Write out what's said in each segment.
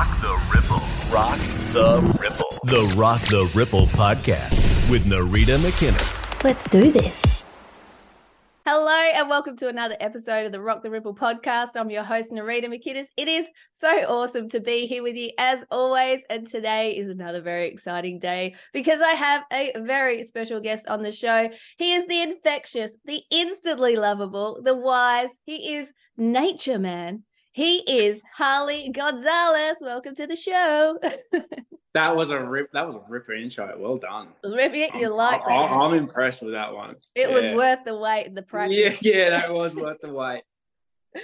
Rock the Ripple. Rock the Ripple. The Rock the Ripple podcast with Nereeda McInnes. Let's do this. Hello and welcome to another episode of the Rock the Ripple podcast. I'm your host, Nereeda McInnes. It is so awesome to be here with you as always. And today is another very exciting day because I have a very special guest on the show. He is the infectious, the instantly lovable, the wise. He is nature man. He is Harley Gonzalez. Welcome to the show. That was a rip. That was a ripper intro. Well done. Rip it, you like I, that. am impressed with that one. it was worth the wait and the practice. Yeah, yeah, that was worth the wait.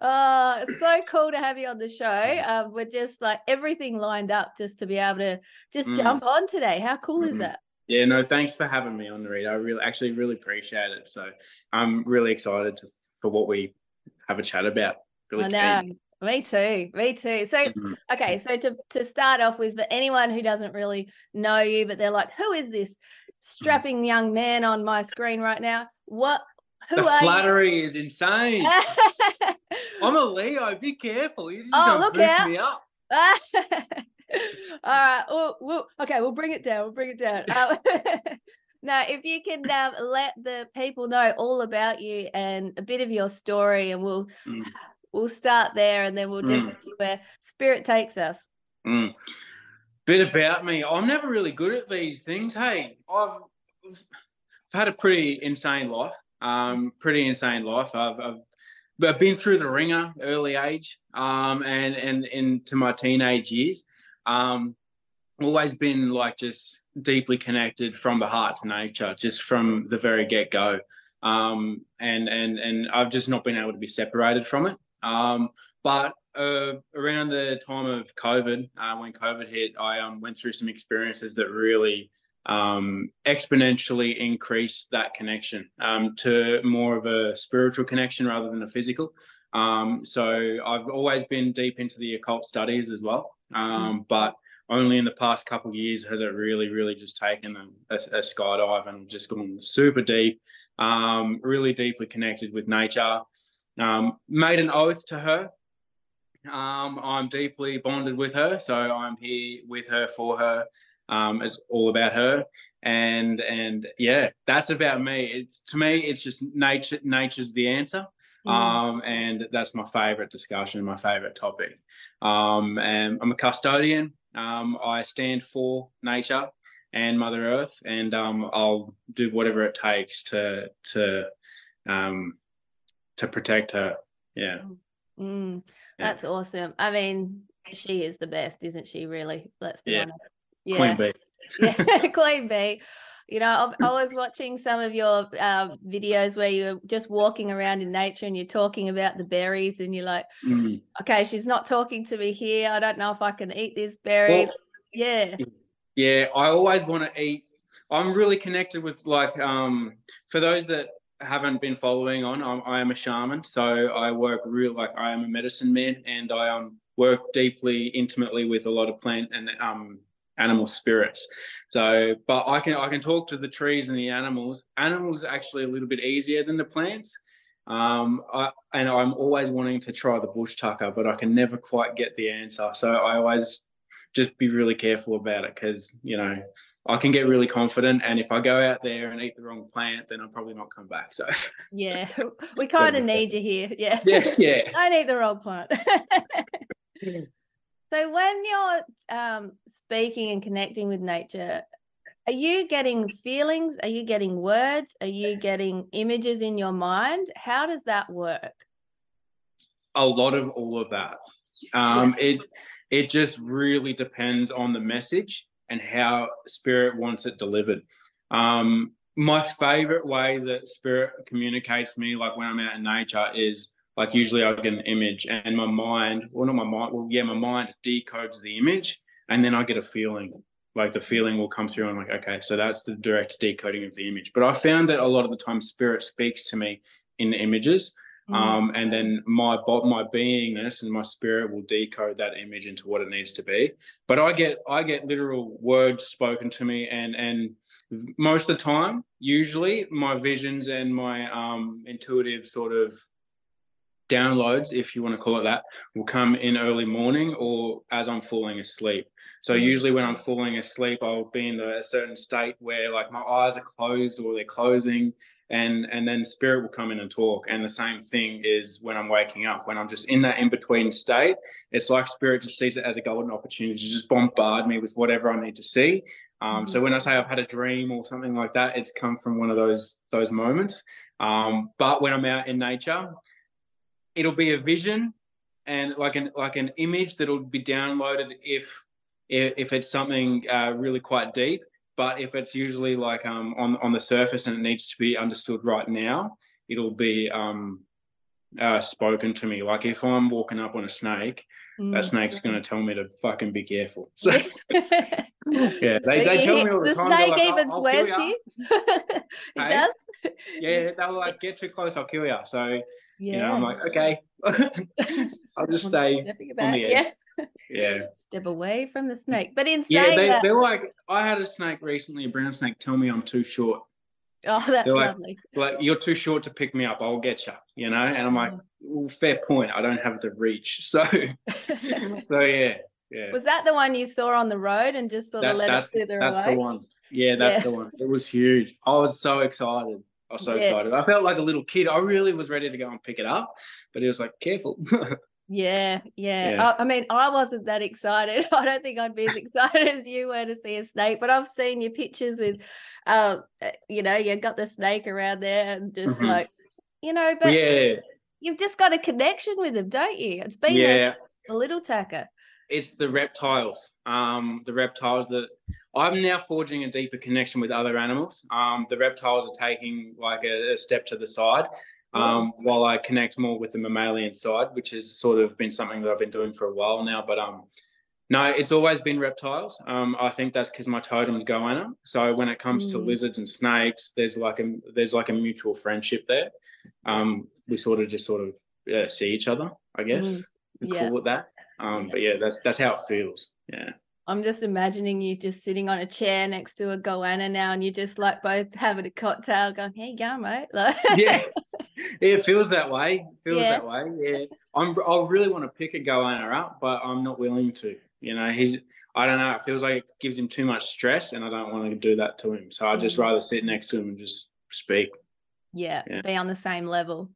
Uh, so cool to have you on the show. Um, we're just like everything lined up just to be able to just Mm. jump on today. How cool is Mhm. that? Yeah, no, thanks for having me on the read. I really, actually, really appreciate it. So I'm really excited to, for what we have a chat about. Really I know. keen. Me too. Me too. So, Mhm. okay, so to to start off with, for anyone who doesn't really know you, but they're like, "Who is this strapping young man on my screen right now?" What? Who The are flattery is insane. I'm a Leo. Be careful. You're just Oh, look out. me up. All right. We'll, we'll, okay, we'll bring it down. We'll bring it down. Um, now, if you can um, let the people know all about you and a bit of your story, and we'll Mm. We'll start there, and then we'll just Mm. see where spirit takes us. Mm. Bit about me. I'm never really good at these things. Hey, I've, I've had a pretty insane life. Um, pretty insane life. I've, I've, I've been through the ringer early age, um, and and into my teenage years. Um, always been like just deeply connected from the heart to nature, just from the very get go. Um, and and and I've just not been able to be separated from it. Um, but uh, around the time of COVID, uh, when COVID hit, I um, went through some experiences that really um, exponentially increased that connection um, to more of a spiritual connection rather than a physical. Um, so I've always been deep into the occult studies as well, um, but only in the past couple of years has it really, really just taken a, a, a skydive and just gone super deep, um, really deeply connected with nature. Um, made an oath to her um, I'm deeply bonded with her, so I'm here with her for her. Um, it's all about her, and and yeah, that's about me. It's to me, it's just nature. Nature's the answer, Mm. um, and that's my favorite discussion, my favorite topic. Um, and I'm a custodian. Um, I stand for nature and Mother Earth, and um, I'll do whatever it takes to to um, to protect her. Yeah. Mm, Yeah. that's awesome. I mean, she is the best, isn't she? Really, let's be Yeah. honest. Yeah, Queen bee. yeah, Queen Bee. You know, I, I was watching some of your uh, videos where you're just walking around in nature and you're talking about the berries, and you're like, Mm. okay, she's not talking to me here. I don't know if I can eat this berry. Well, yeah. Yeah, I always want to eat. I'm really connected with like um for those that haven't been following on, I'm, I am a shaman, so I work real like I am a medicine man, and I um work deeply, intimately with a lot of plant and um animal spirits. So, but I can I can talk to the trees and the animals. Animals are actually a little bit easier than the plants. Um, I, and I'm always wanting to try the bush tucker, but I can never quite get the answer. So I always just be really careful about it because you know I can get really confident, and if I go out there and eat the wrong plant, then I'll probably not come back. So Yeah. We kind of need you here. Yeah. yeah, yeah. I need the wrong plant. so when you're um, speaking and connecting with nature, are you getting feelings? Are you getting words? Are you getting images in your mind? How does that work? a lot of all of that. Um, It it just really depends on the message and how spirit wants it delivered. Um, my favorite way that spirit communicates me, like when I'm out in nature, is like usually I get an image and my mind, well, not my mind, well, yeah, my mind decodes the image and then I get a feeling. Like the feeling will come through. and I'm like, okay, so that's the direct decoding of the image. But I found that a lot of the time spirit speaks to me in images. Um, and then my my beingness and my spirit will decode that image into what it needs to be. But I get I get literal words spoken to me, and and most of the time, usually my visions and my um, intuitive sort of downloads, if you want to call it that, will come in early morning or as I'm falling asleep. So Mm. usually when I'm falling asleep, I'll be in a certain state where like my eyes are closed or they're closing, and and then spirit will come in and talk. And the same thing is when I'm waking up. When I'm just in that in between state, it's like spirit just sees it as a golden opportunity to just bombard me with whatever I need to see. Um, So when I say I've had a dream or something like that, it's come from one of those those moments. Um, but when I'm out in nature, it'll be a vision and like an like an image that'll be downloaded if if, if it's something uh, really quite deep. But if it's usually like um, on on the surface and it needs to be understood right now, it'll be um, uh, spoken to me. Like if I'm walking up on a snake, Mm. that snake's gonna tell me to fucking be careful. So yeah, they, they tell me all the, the time. they're snake like, even swears to you. he Hey? does. Yeah, they were like, "Get too close, I'll kill you." So Yeah. you know, I'm like, okay, I'll just stay. On the yeah. Yeah, Step away from the snake. But in yeah. They, that, they're like, I had a snake recently, a brown snake, tell me I'm too short. oh, that's they're like- lovely. Like you're too short to pick me up. I'll get you. You know, and I'm like, Oh. well, fair point. I don't have the reach. So, so yeah, yeah. Was that the one you saw on the road and just sort That- of let it that's slither that's away? the one. Yeah, that's Yeah. the one. It was huge. I was so excited. I was so Yeah. excited. I felt like a little kid. I really was ready to go and pick it up, but he was like, "Careful." Yeah, yeah. Yeah. I, I mean, I wasn't that excited. I don't think I'd be as excited as you were to see a snake, but I've seen your pictures with, uh, you know, you got the snake around there and just Mhm. like, you know, but yeah, you've just got a connection with them, don't you? It's been Yeah. a little tacker. it's the reptiles. Um, the reptiles that I'm now forging a deeper connection with other animals. Um, the reptiles are taking like a, a step to the side, um, while I connect more with the mammalian side, which has sort of been something that I've been doing for a while now. But um, no, it's always been reptiles. Um, I think that's because my totem is goanna. So when it comes to Mm. lizards and snakes, there's like a there's like a mutual friendship there. Um, we sort of just sort of uh, see each other, I guess. Mm. Yeah. call it that. Um, Yeah. but yeah, that's that's how it feels. Yeah. I'm just imagining you just sitting on a chair next to a goanna now, and you just like both having a cocktail, going, "Hey, go, mate!" Like, yeah, it feels that way. Feels Yeah. that way. Yeah, I'm. I really want to pick a goanna up, but I'm not willing to. You know, he's. I don't know. It feels like it gives him too much stress, and I don't want to do that to him. So I just Mm. rather sit next to him and just speak. yeah, Yeah. be on the same level.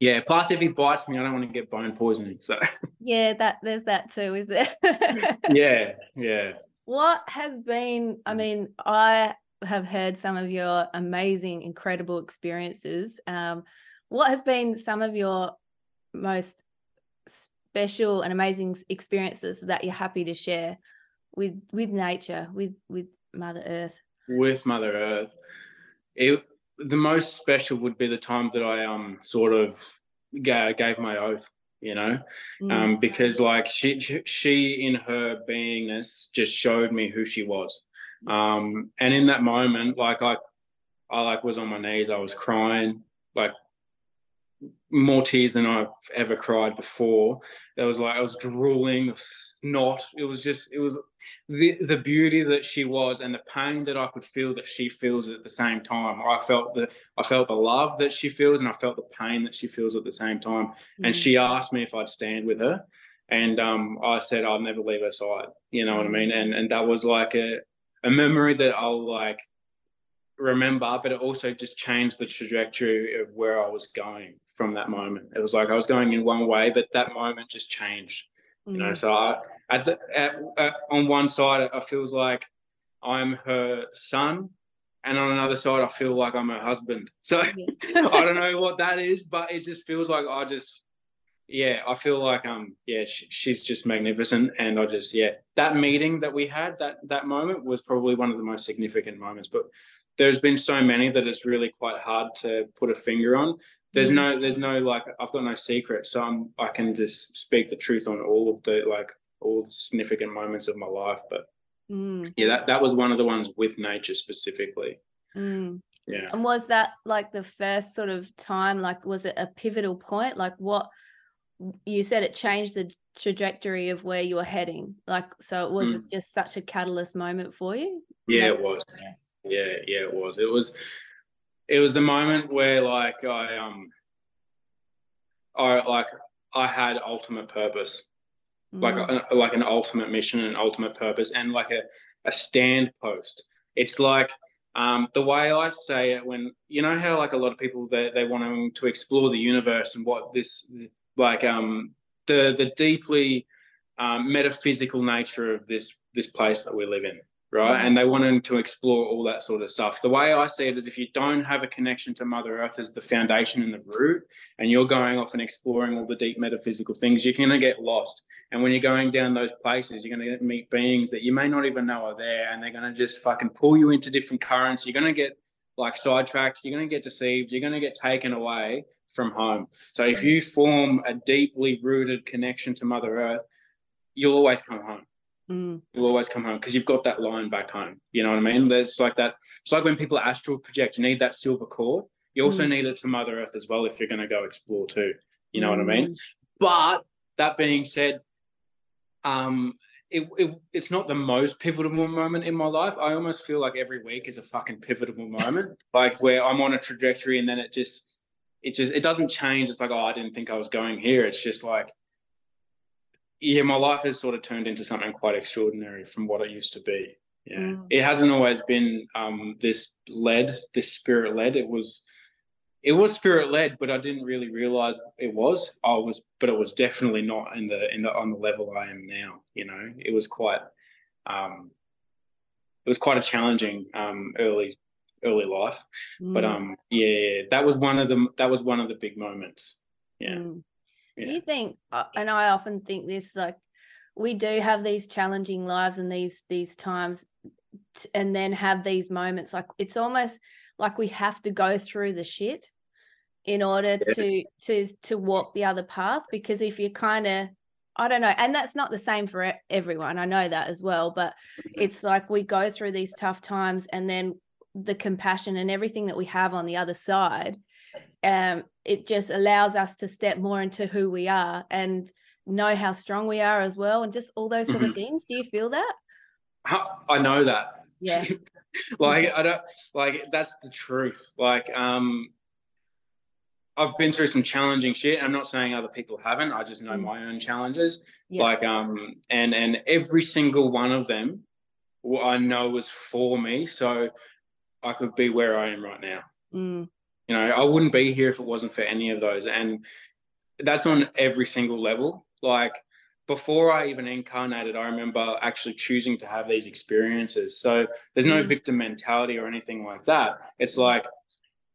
Yeah. Plus, if he bites me, I don't want to get bone poisoning. So Yeah, that there's that too, is there? yeah, yeah. What has been, I mean, I have heard some of your amazing, incredible experiences. Um, what has been some of your most special and amazing experiences that you're happy to share with with nature, with with Mother Earth? With Mother Earth, it the most special would be the time that I um sort of ga- gave my oath. You know, Mm, um, because like she she- she in her beingness just showed me who she was um, and in that moment like i i like was on my knees i was crying like more tears than i've ever cried before. There was like i was drooling snot. It was just it was the the beauty that she was and the pain that i could feel that she feels at the same time. I felt the i felt the love that she feels and i felt the pain that she feels at the same time. And mm, she asked me if I'd stand with her, and um, I said I'd never leave her side. You know what I mean? And and that was like a a memory that I'll like remember, but it also just changed the trajectory of where I was going from that moment. It was like I was going in one way, but that moment just changed. You know, mm, so I at the at, at, on one side it feels like I'm her son. And on another side, I feel like I'm her husband. So yeah. I don't know what that is, but it just feels like I just, yeah, I feel like um, yeah, sh- she's just magnificent, and I just yeah, that meeting that we had that that moment was probably one of the most significant moments. But there's been so many that it's really quite hard to put a finger on. There's Mm. no, there's no like I've got no secret, so I'm I can just speak the truth on all of the like all the significant moments of my life. But Mm, yeah, that that was one of the ones with nature specifically. mm. Yeah. And was that like the first sort of time? Like, was it a pivotal point? Like, what you said it changed the trajectory of where you were heading. Like, so it was Mm. just such a catalyst moment for you. Yeah, it was. Yeah. Yeah, yeah, it was. It was it was the moment where like I um I like I had ultimate purpose, like Mm. a, like an ultimate mission and ultimate purpose, and like a a stand post. It's like um, the way I say it when you know how like a lot of people they they want to explore the universe and what this like um the the deeply um, metaphysical nature of this this place that we live in right? Mhm. and they wanted to explore all that sort of stuff. The way i see it is if you don't have a connection to mother earth as the foundation and the root and you're going off and exploring all the deep metaphysical things you're going to get lost. And when you're going down those places you're going to meet beings that you may not even know are there and they're going to just fucking pull you into different currents. You're going to get like sidetracked you're going to get deceived you're going to get taken away from home. So if you form a deeply rooted connection to mother earth you'll always come home Mm. you'll always come home because you've got that line back home. You know what I mean? There's like that. It's like when people astral project, you need that silver cord. You also Mm. need it to Mother Earth as well if you're going to go explore too. You know what I mean? Mm. But that being said, um, it, it it's not the most pivotal moment in my life. I almost feel like every week is a fucking pivotal moment, like where I'm on a trajectory and then it just it just it doesn't change. It's like oh, I didn't think I was going here. It's just like yeah, my life has sort of turned into something quite extraordinary from what it used to be. Yeah, Mm. it hasn't always been um, this led, this spirit led. It was, it was spirit led, but I didn't really realize it was. I was, but it was definitely not in the in the on the level I am now. You know, it was quite, um, it was quite a challenging um, early early life. But Mm. um, yeah, that was one of the that was one of the big moments. Yeah. Mm. Do you think, uh, and I often think this, like we do have these challenging lives and these these times, and then have these moments. Like it's almost like we have to go through the shit in order Yeah. to to to walk the other path. Because if you kind of, I don't know, and that's not the same for everyone. I know that as well, but it's like we go through these tough times, and then the compassion and everything that we have on the other side um, it just allows us to step more into who we are and know how strong we are as well, and just all those sort of Mhm. things. Do you feel that? How- I know that. Yeah. like I don't like that's the truth. Like um I've been through some challenging shit. I'm not saying other people haven't. I just know Mm. my own challenges. Yeah. Like um and and every single one of them i know was for me so I could be where I am right now. Mm, You know, I wouldn't be here if it wasn't for any of those. And that's on every single level. Like before I even incarnated, I remember actually choosing to have these experiences. So there's no Mm. victim mentality or anything like that. It's like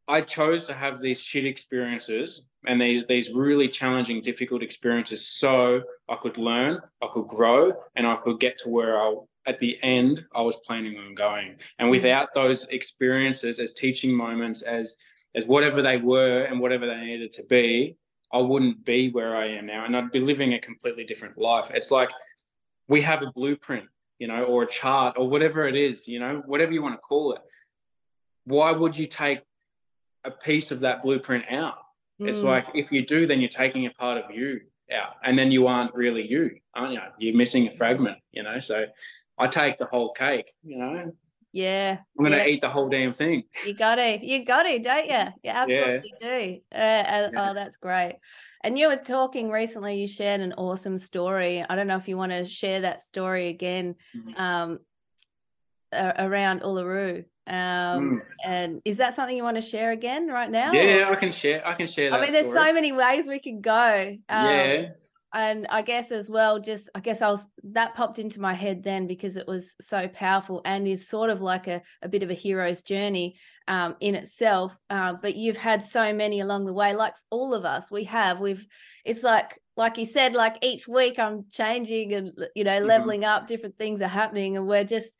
I chose to have these shit experiences and these, these really challenging, difficult experiences so I could learn, I could grow, and I could get to where I, at the end, I was planning on going. And without those experiences as teaching moments, as as whatever they were and whatever they needed to be, I wouldn't be where I am now. And I'd be living a completely different life. It's like we have a blueprint, you know, or a chart or whatever it is, you know, whatever you want to call it. Why would you take a piece of that blueprint out? It's mm, like if you do, then you're taking a part of you out, and then you aren't really you, aren't you? You're missing a fragment, you know. So I take the whole cake, you know. I'm gonna Yeah. eat the whole damn thing. you got it. you got it, don't you? You absolutely do. Uh, uh, Yeah. Oh, that's great. And you were talking recently. You shared an awesome story. I don't know if you want to share that story again. Mhm. Um, around Uluru. Um, Mm. and is that something you want to share again right now? Yeah, or- I can share. I can share that. I mean, there's story. so many ways we could go. Um, yeah, and I guess as well, just I guess I was that popped into my head then because it was so powerful and is sort of like a, a bit of a hero's journey um, in itself. Uh, but you've had so many along the way, like all of us, we have. We've it's like like you said, like each week I'm changing and you know Mhm. leveling up. Different things are happening, and we're just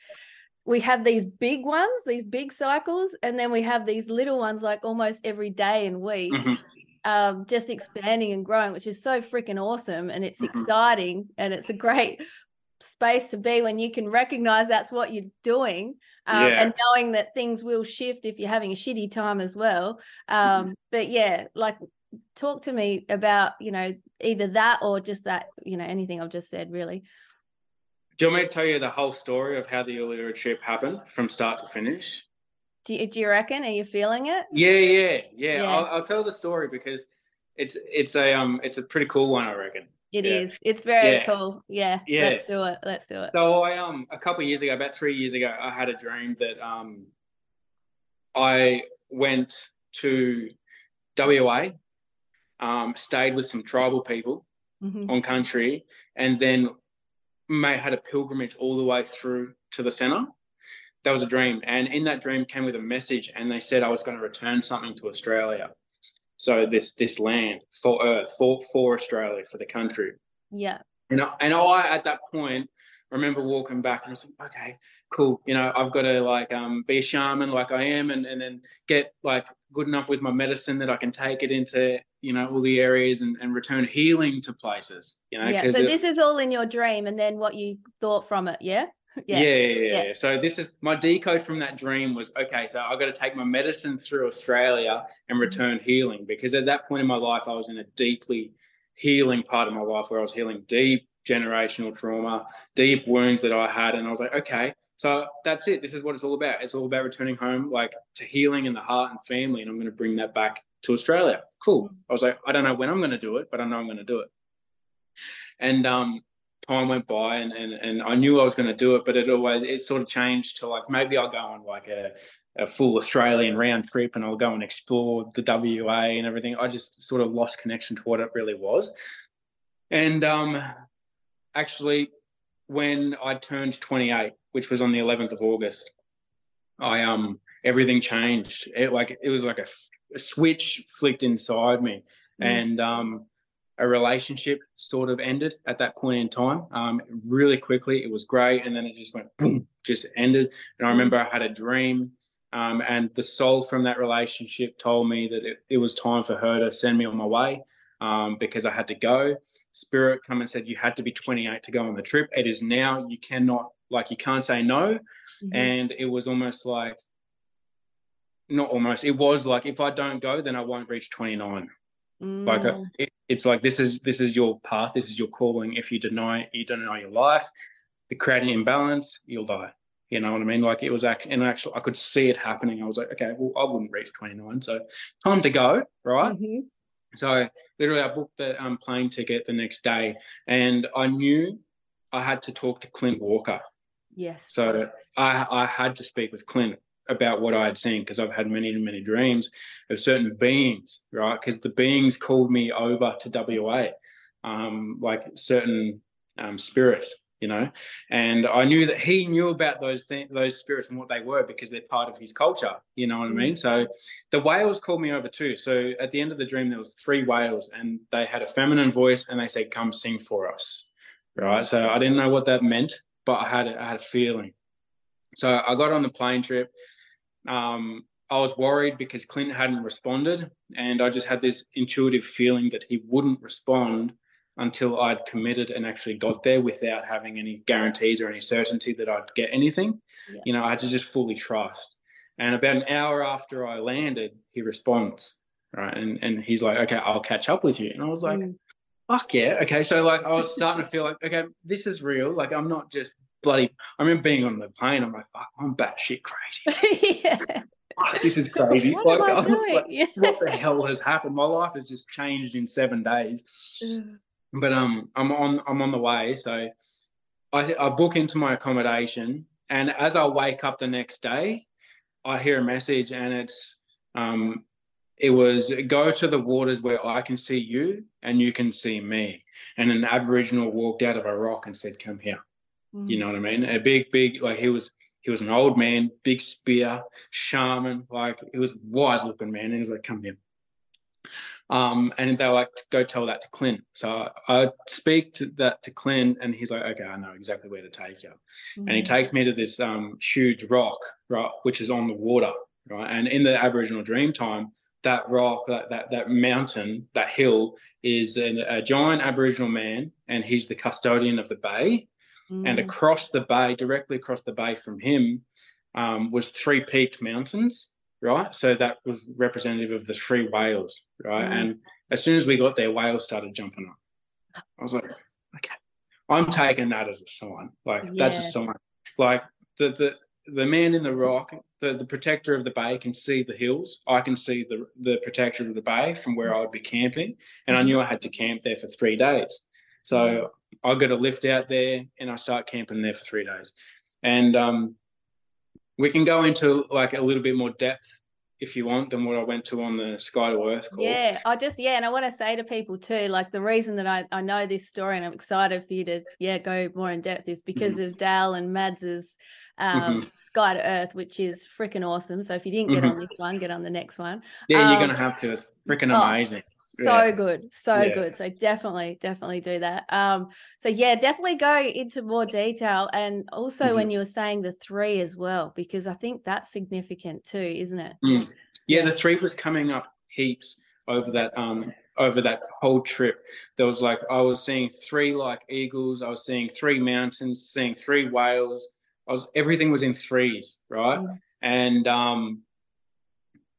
we have these big ones, these big cycles, and then we have these little ones like almost every day and week Mhm. Um, just expanding and growing, which is so freaking awesome. And it's Mhm. exciting and it's a great space to be when you can recognize that's what you're doing um, Yeah. and knowing that things will shift if you're having a shitty time as well. Mm-hmm. Um, But yeah, like talk to me about, you know, either that or just that, you know, anything I've just said, really. Do you want me to tell you the whole story of how the Uluru trip happened from start to finish? Do you, do you reckon? Are you feeling it? Yeah, yeah, yeah. Yeah. I'll, I'll tell the story because it's it's a um it's a pretty cool one, I reckon. It Yeah. is. It's very Yeah. cool. Yeah. Yeah. Let's do it. Let's do it. So I um a couple of years ago, about three years ago, I had a dream that um I went to WA, um, stayed with some tribal people Mhm. on country, and then may had a pilgrimage all the way through to the center. That was a dream, and in that dream came with a message, and they said I was going to return something to Australia. So this this land for Earth, for for Australia, for the country. Yeah. And I, and I at that point remember walking back and I was like, okay, cool. You know, I've got to like um, be a shaman like I am, and and then get like good enough with my medicine that I can take it into you know all the areas and, and return healing to places. You know, Yeah. So it- this is all in your dream and then what you thought from it. Yeah. yeah. Yeah, yeah, Yeah. So this is my decode from that dream was okay. So I got to take my medicine through Australia and return healing because at that point in my life, I was in a deeply healing part of my life where I was healing deep generational trauma, deep wounds that I had, and I was like, okay, so that's it. This is what it's all about. It's all about returning home, like to healing in the heart and family, and I'm going to bring that back to Australia. Cool. I was like, I don't know when I'm going to do it, but I know I'm going to do it. And um, time went by and, and and I knew I was going to do it, but it always it sort of changed to like maybe I'll go on like a, a full Australian round trip and I'll go and explore the WA and everything. I just sort of lost connection to what it really was. And um, actually, when I turned 28, which was on the 11th of August, I um everything changed. It like it was like a, a switch flicked inside me, Mm. and um a relationship sort of ended at that point in time. Um, really quickly, it was great, and then it just went boom, just ended. And I remember I had a dream, um, and the soul from that relationship told me that it, it was time for her to send me on my way um, because I had to go. Spirit come and said you had to be 28 to go on the trip. It is now. You cannot like you can't say no. Mhm. And it was almost like, not almost. It was like if I don't go, then I won't reach 29 like uh, Mm. it, it's like this is this is your path this is your calling. If you deny you deny your life the creating imbalance you'll die. You know what i mean? Like it was actually in actual i could see it happening. I was like okay well i wouldn't reach 29 so time to go right? Mhm. so literally i booked the um, plane ticket the next day and i knew i had to talk to clint walker. Yes. so I, I had to speak with Clint about what I had seen because I've had many, many dreams of certain beings, right? Because the beings called me over to WA, um, like certain um, spirits, you know. And I knew that he knew about those things, those spirits and what they were because they're part of his culture, you know what I mean? So the whales called me over too. So at the end of the dream, there was three whales, and they had a feminine voice, and they said, "Come sing for us," right? So I didn't know what that meant, but I had a, I had a feeling. So I got on the plane trip. Um, I was worried because Clint hadn't responded, and I just had this intuitive feeling that he wouldn't respond until I'd committed and actually got there without having any guarantees or any certainty that I'd get anything. Yeah. You know, I had to just fully trust. And about an hour after I landed, he responds, right? And and he's like, "Okay, I'll catch up with you." And I was like, Mm. fuck yeah. Okay. So like I was starting to feel like, okay, this is real. Like I'm not just bloody I remember being on the plane, I'm like, fuck, I'm batshit crazy. yeah. Fuck, this is crazy. What like, am I doing? like, Yeah. what the hell has happened? My life has just changed in seven days. But um I'm on I'm on the way. So I I book into my accommodation and as I wake up the next day, I hear a message and it's um it was go to the waters where I can see you and you can see me. And an Aboriginal walked out of a rock and said, Come here. Mm. You know what I mean? A big, big, like he was he was an old man, big spear, shaman, like he was wise looking man. And he was like, Come here. Um, and they were like, go tell that to Clint. So I speak to that to Clint, and he's like, okay, I know exactly where to take you and he Mhm. takes me to this um, huge rock, right, which is on the water, right. And in the Aboriginal dream time, that rock, that that, that mountain, that hill, is an, a giant Aboriginal man, and he's the custodian of the bay. And Mm. across the bay, directly across the bay from him, um, was three peaked mountains, right. So that was representative of the three whales, right. Mm. And as soon as we got there, whales started jumping up. I was like, okay, I'm taking that as a sign. Like that's a sign. Like the the the man in the rock, the, the protector of the bay can see the hills. I can see the, the protector of the bay from where I would be camping. And I knew I had to camp there for three days. So I got a lift out there and I start camping there for three days. And um, we can go into like a little bit more depth if you want than what I went to on the Sky to Earth call. Yeah, I just yeah, and I want to say to people too, like the reason that I, I know this story and I'm excited for you to yeah go more in depth is because mm-hmm. of Dale and Mads's um, mm-hmm. Sky to Earth, which is freaking awesome. So if you didn't get mm-hmm. on this one, get on the next one. Yeah, um, you're gonna have to. It's freaking oh, amazing. So yeah. good, so yeah. good. So definitely, definitely do that. Um, so yeah, definitely go into more detail, and also mm-hmm. when you were saying the three as well, because I think that's significant too, isn't it? Mm. Yeah, the three was coming up heaps over that um over that whole trip. There was like I was seeing three like eagles, I was seeing three mountains, seeing three whales, I was everything was in threes, right? Mm. And um,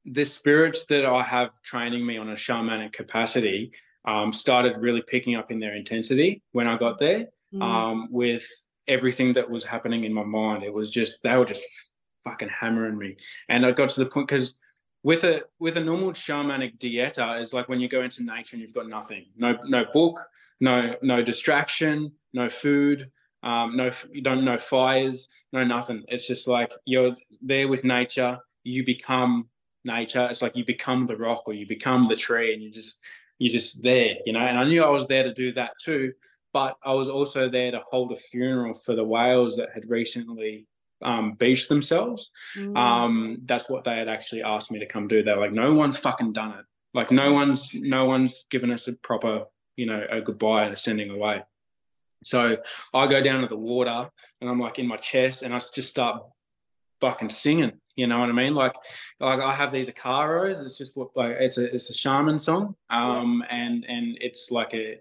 the spirits that I have training me on a shamanic capacity um, started really picking up in their intensity when I got there. Mm. Um, with everything that was happening in my mind, it was just they were just fucking hammering me, and I got to the point because with a with a normal shamanic dieta is like when you go into nature and you've got nothing, no no book, no no distraction, no food, um, no, you don't know fires, no nothing. It's just like you're there with nature. You become nature. It's like you become the rock or you become the tree, and you just you're just there, you know. And I knew I was there to do that too, but I was also there to hold a funeral for the whales that had recently um, beached themselves. Mm. Um, that's what they had actually asked me to come do. They're like, no one's fucking done it. Like no one's no one's given us a proper, you know, a goodbye and a sending away. So I go down to the water and I'm like in my chest and I just start fucking singing. You know what I mean? Like, like I have these icaros. It's just what like it's a it's a shaman song. Um, yeah. and and it's like a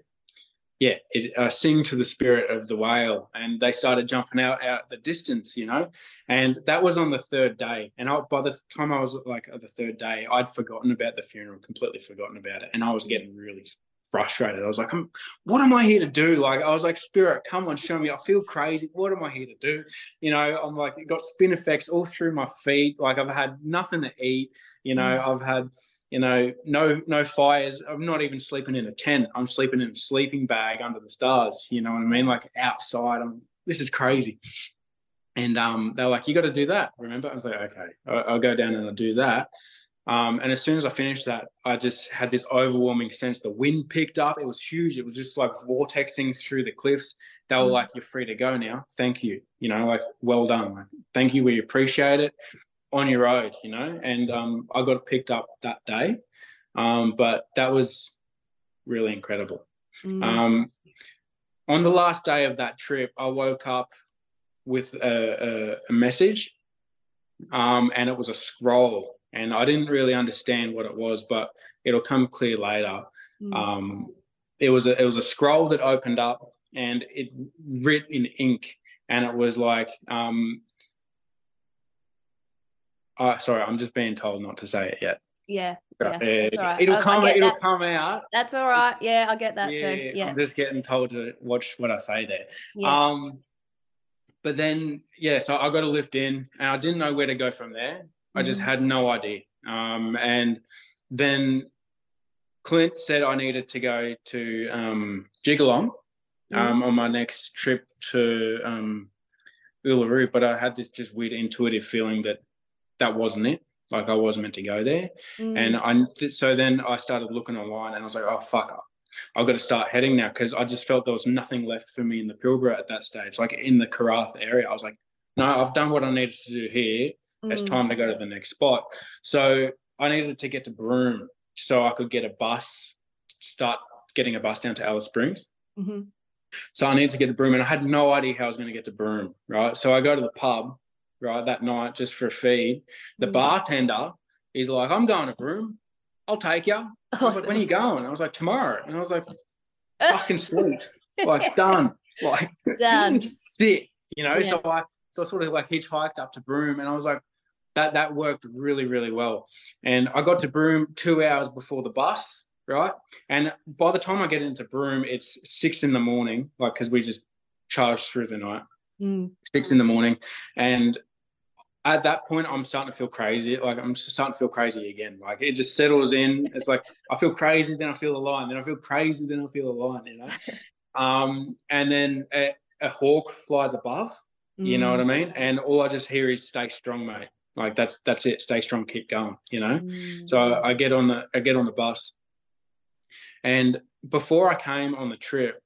yeah, it, uh, sing to the spirit of the whale, and they started jumping out out the distance, you know, and that was on the third day. And I, by the time I was like the third day, I'd forgotten about the funeral, completely forgotten about it, and I was getting really frustrated. I was like, I'm, what am I here to do? Like, I was like, Spirit, come on, show me. I feel crazy. What am I here to do? You know, I'm like, it got effects all through my feet. Like, I've had nothing to eat. You know, mm. I've had, you know, no no fires. I'm not even sleeping in a tent. I'm sleeping in a sleeping bag under the stars. You know what I mean? Like outside. I'm. This is crazy. And um, they're like, you got to do that. Remember? I was like, okay, I'll, I'll go down and I'll do that. Um, and as soon as I finished that, I just had this overwhelming sense. The wind picked up. It was huge. It was just like vortexing through the cliffs. They were mm. like, "You're free to go now. Thank you. You know, like well done. Like, thank you. We appreciate it. On your road. You know." And um, I got picked up that day, um, but that was really incredible. Mm. Um, on the last day of that trip, I woke up with a, a, a message, um, and it was a scroll and I didn't really understand what it was, but it'll come clear later. Mm. Um, it was a it was a scroll that opened up and it writ in ink, and it was like, um, uh, sorry, I'm just being told not to say it yet. Yeah, yeah, right. it'll come. It'll that. come out. That's all right. Yeah, I get that yeah, too. Yeah, I'm just getting told to watch what I say there. Yeah. Um, but then yeah, so I got a lift in, and I didn't know where to go from there. I just had no idea. Um, and then Clint said I needed to go to um, Jigalong um, on my next trip to um, Uluru, but I had this just weird intuitive feeling that that wasn't it. Like I wasn't meant to go there. Mm. And I so then I started looking online and I was like, oh fuck, up. I've got to start heading now because I just felt there was nothing left for me in the Pilbara at that stage. Like in the Karratha area, I was like, no, I've done what I needed to do here mm. it's time to go to the next spot. So I needed to get to Broome so I could get a bus, start getting a bus down to Alice Springs. Mm-hmm. So I needed to get to Broome, and I had no idea how I was going to get to Broome, right? So I go to the pub, right, that night just for a feed. The mm-hmm. bartender is like, I'm going to Broome. I'll take you. Awesome. I was like, when are you going? I was like, tomorrow. And I was like, fucking sweet. like, done. Like, done. sick. You know, yeah. so I, so I sort of like hitchhiked up to Broome, and I was like, that that worked really really well. And I got to Broome two hours before the bus, right? And by the time I get into Broome, it's six in the morning, like because we just charged through the night. Mm. Six in the morning, and at that point, I'm starting to feel crazy. Like I'm starting to feel crazy again. Like it just settles in. It's like I feel crazy, then I feel a line, then I feel crazy, then I feel a line. You know. Um, and then a, a hawk flies above. You know what I Mm. mean? And all I just hear is "Stay strong, mate." Like that's that's it. Stay strong, keep going. You know. Mm. So I, I get on the I get on the bus, and before I came on the trip,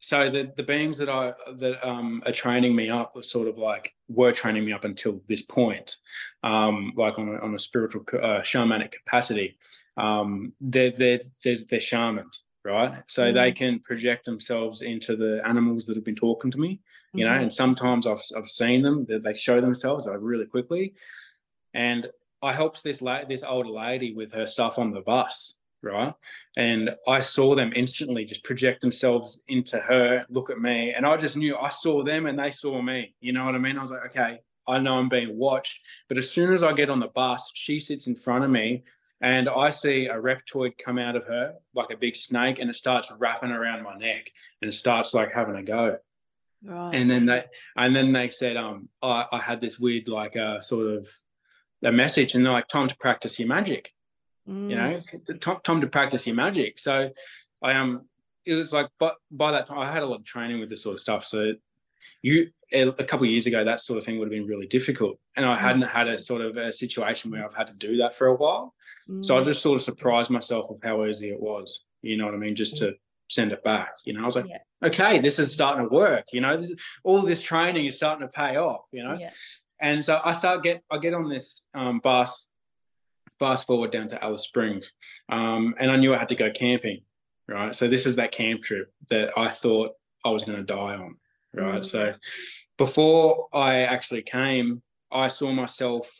so the the beings that I that um are training me up were sort of like were training me up until this point, um like on a, on a spiritual uh, shamanic capacity, um they're they're they're, they're shamans. Right, so they can project themselves into the animals that have been talking to me, you know Mhm. and sometimes I've, I've seen them that they show themselves like really quickly. And i helped this la- this older lady with her stuff on the bus right? And i saw them instantly just project themselves into her look at me. And i just knew i saw them and they saw me you know what i mean? I was like okay i know i'm being watched. But as soon as i get on the bus she sits in front of me and I see a reptoid come out of her like a big snake, and it starts wrapping around my neck, and it starts like having a go Right. and then they and then they said um I, I had this weird like uh sort of a message and they're like time to practice your magic Mm. you know time, time to practice your magic so i um it was like but by that time i had a lot of training with this sort of stuff so you a couple of years ago that sort of thing would have been really difficult and i hadn't had a sort of a situation where i've had to do that for a while so I Mm. just sort of surprised myself of how easy it was. You know what I mean? Just to send it back. You know, I was like, Yeah. okay, this is starting to work. You know, this, all this training is starting to pay off. You know, Yeah. and so I start get I get on this um, bus, fast forward down to Alice Springs, um, and I knew I had to go camping. Right, so this is that camp trip that I thought I was going to die on. Right, so before I actually came, I saw myself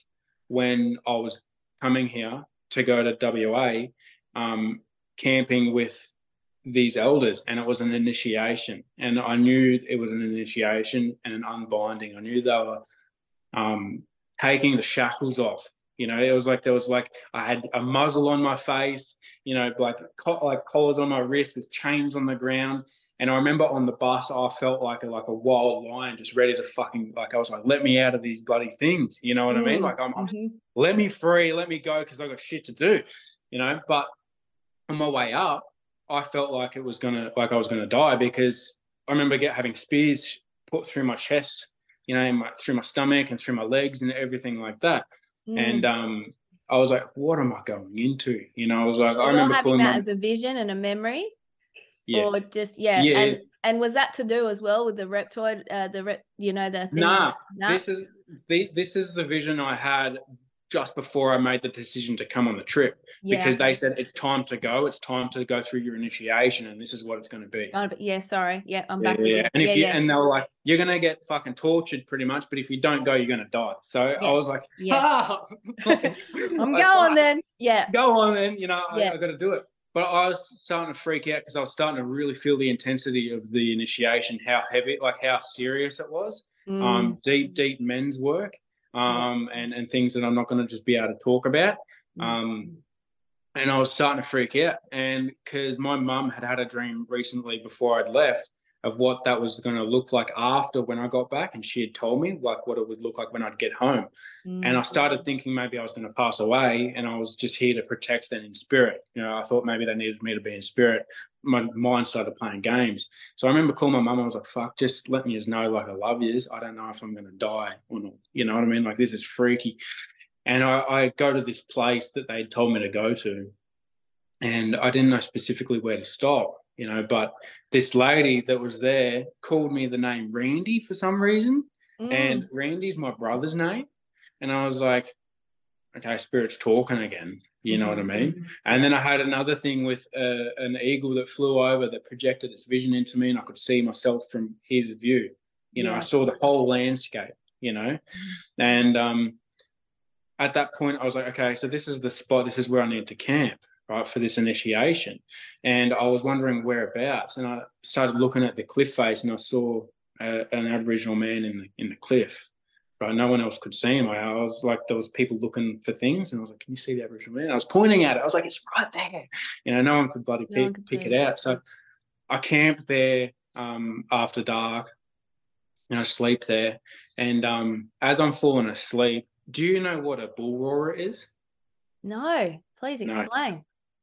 when I was coming here to go to WA, um, camping with these elders, and it was an initiation. And I knew it was an initiation and an unbinding. I knew they were um, taking the shackles off. You know, it was like there was like I had a muzzle on my face, you know, like co- like collars on my wrist with chains on the ground. And I remember on the bus, I felt like a like a wild lion, just ready to fucking like I was like, let me out of these bloody things. You know what I mean? Mm, Like I'm, I'm mhm. let me free, let me go because I got shit to do, you know. But on my way up, I felt like it was gonna like I was gonna die because I remember get having spears put through my chest, you know, my, through my stomach and through my legs and everything like that. Mm. And um, I was like, what am I going into? You know, I was like, I remember having that my as a vision and a memory, yeah. or just yeah, Yeah. and and was that to do as well with the reptoid, uh, the rep, you know, the thing Nah, Nah? This is the this is the vision I had just before I made the decision to come on the trip yeah, because they said it's time to go, it's time to go through your initiation, and this is what it's going to be. Oh, but yeah, sorry, yeah, I'm Yeah, back yeah. you. And if yeah, you yeah. and they were like, you're gonna get fucking tortured pretty much, but if you don't go, you're gonna die. So I was like, yes. ah! I'm going fuck, then. Yeah, Go on then, you know, Yeah. I, I got to do it. But I was starting to freak out because I was starting to really feel the intensity of the initiation, how heavy, like how serious it was. Mm, Um, deep, deep men's work, um, and and things that I'm not going to just be able to talk about. mm, Um, and I was starting to freak out. And because my mum had had a dream recently before I'd left of what that was going to look like after when I got back, and she had told me like what it would look like when I'd get home. mm, And I started thinking maybe I was going to pass away, and I was just here to protect them in spirit. You know, I thought maybe they needed me to be in spirit. My mind started playing games. So I remember calling my mum. I was like, "Fuck, just let me just know like I love yous. I don't know if I'm going to die or not. You know what I mean? Like this is freaky." And I, I go to this place that they told me to go to, and I didn't know specifically where to stop. You know, but this lady that was there called me the name Randy for some reason mm. and Randy's my brother's name. And I was like, okay, spirit's talking again. You know what I mean? mhm. And then I had another thing with uh, an eagle that flew over that projected its vision into me, and I could see myself from his view. You know, Yeah. I saw the whole landscape. You know, and um, at that point, I was like, okay, so this is the spot. This is where I need to camp, right, for this initiation. And I was wondering whereabouts, and I started looking at the cliff face, and I saw uh, an Aboriginal man in the in the cliff. Right, no one else could see him. I, I was like, there was people looking for things, and I was like, "Can you see the Aboriginal man?" I was pointing at it. I was like, "It's right there." You know, no one could bloody No pick, pick it out. So I camped there um, after dark, and I sleep there. And um, as I'm falling asleep, do you know what a bull roarer is? No, please No.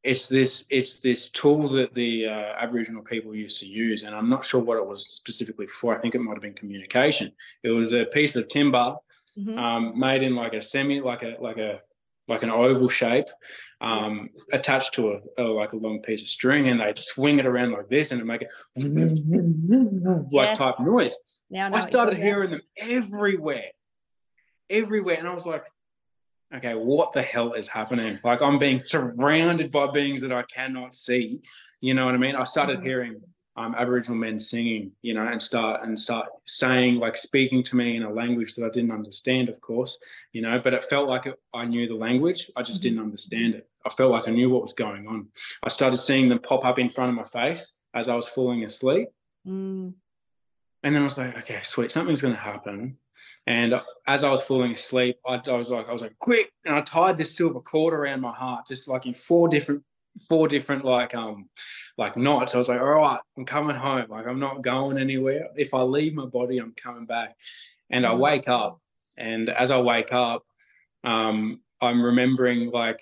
It's this it's this tool that the uh, Aboriginal people used to use, and I'm not sure what it was specifically for. I think it might have been communication. It was a piece of timber Mhm. um, made in like a semi, like a like a like an oval shape, um, attached to a, a like a long piece of string, and they'd swing it around like this, and it'd make it like Yes. type noise. now I I started hearing them everywhere, everywhere, and I was like, okay, what the hell is happening? Like I'm being surrounded by beings that I cannot see. You know what I mean? I started Mhm. hearing um, Aboriginal men singing, you know, and start and start saying, like speaking to me in a language that I didn't understand, of course, you know, but it felt like it, I knew the language. I just Mhm. didn't understand it. I felt like I knew what was going on. I started seeing them pop up in front of my face as I was falling asleep. Mm, And then I was like, okay, sweet, something's going to happen. And as I was falling asleep, I, I was like, I was like, quick, and I tied this silver cord around my heart, just like in four different, four different like um, like knots. I was like, all right, I'm coming home. Like I'm not going anywhere. If I leave my body, I'm coming back. And I Mhm. wake up, and as I wake up, um, I'm remembering like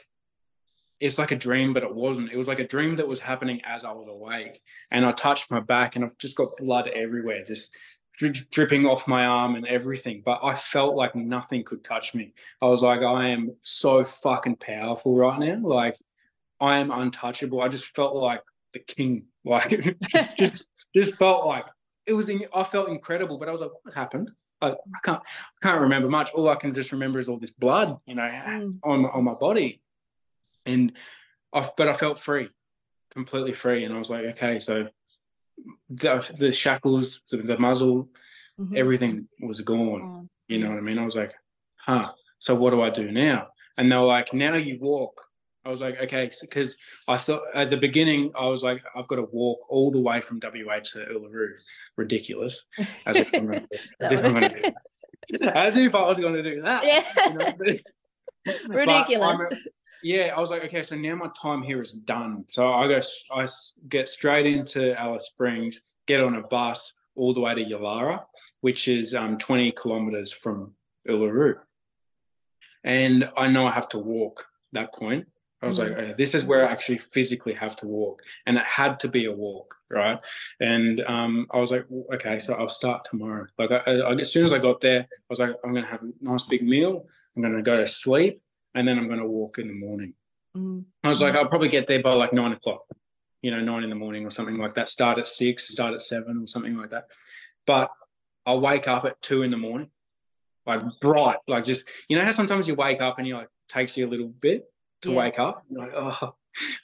it's like a dream, but it wasn't. It was like a dream that was happening as I was awake. And I touched my back, and I've just got blood everywhere, just dri- dripping off my arm and everything. But I felt like nothing could touch me. I was like, I am so fucking powerful right now. Like, I am untouchable. I just felt like the king. Like, just, just, just felt like it was. In, I felt incredible, but I was like, what happened? I, I can't, I can't remember much. All I can just remember is all this blood, you know, mm, on on my body, and I, but I felt free, completely free, and I was like, okay, so the the shackles, the, the muzzle, mhm. everything was gone. You know what I mean? I was like, huh. So what do I do now? And they were like, now you walk. I was like, okay, because I thought at the beginning I was like, I've got to walk all the way from WA to Uluru. Ridiculous. As if I'm gonna, as if I'm gonna do that. As if I was going to do that. Yeah. you know? Ridiculous. Yeah, I was like, okay, so now my time here is done. So I go, I get straight into Alice Springs, get on a bus all the way to Yulara, which is um, 20 kilometers from Uluru. And I know I have to walk that point. I was like, okay, this is where I actually physically have to walk. And it had to be a walk, right? And um, I was like, okay, so I'll start tomorrow. Like, I, I, as soon as I got there, I was like, I'm going to have a nice big meal. I'm going to go to sleep. And then I'm going to walk in the morning. Mm, I was like, I'll probably get there by like nine o'clock, you know, nine in the morning or something like that. Start at six, start at seven or something like that. But I'll wake up at two in the morning, like bright, like just, you know how sometimes you wake up and you like, takes you a little bit to Yeah. wake up? You're like, oh,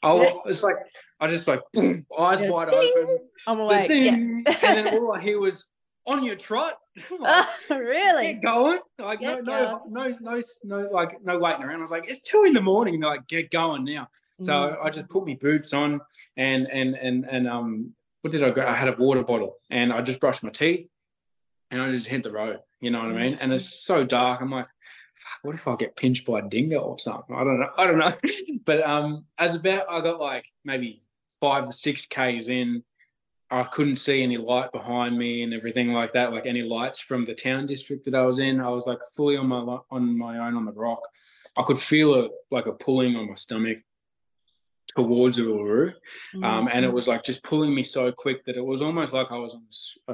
oh, it's like, I just like, boom, eyes Yeah. wide Ding. open. I'm awake. Yeah. and then all I hear was, on your trot. like, really? Get going. Like Get no, no, no, no, no, like no waiting around. I was like, it's two in the morning. And they're like, get going now. So Mm, I just put my boots on and and and and um what did I go? I had a water bottle and I just brushed my teeth and I just hit the road. You know what I mean? And it's so dark. I'm like, fuck, what if I get pinched by a dingo or something? I don't know. I don't know. but um as about I got like maybe five or six Ks in, I couldn't see any light behind me and everything like that, like any lights from the town district that I was in. I was like fully on my on my own on the rock. I could feel a like a pulling on my stomach towards Uluru, um, and it mm, was like just pulling me so quick that it was almost like I was on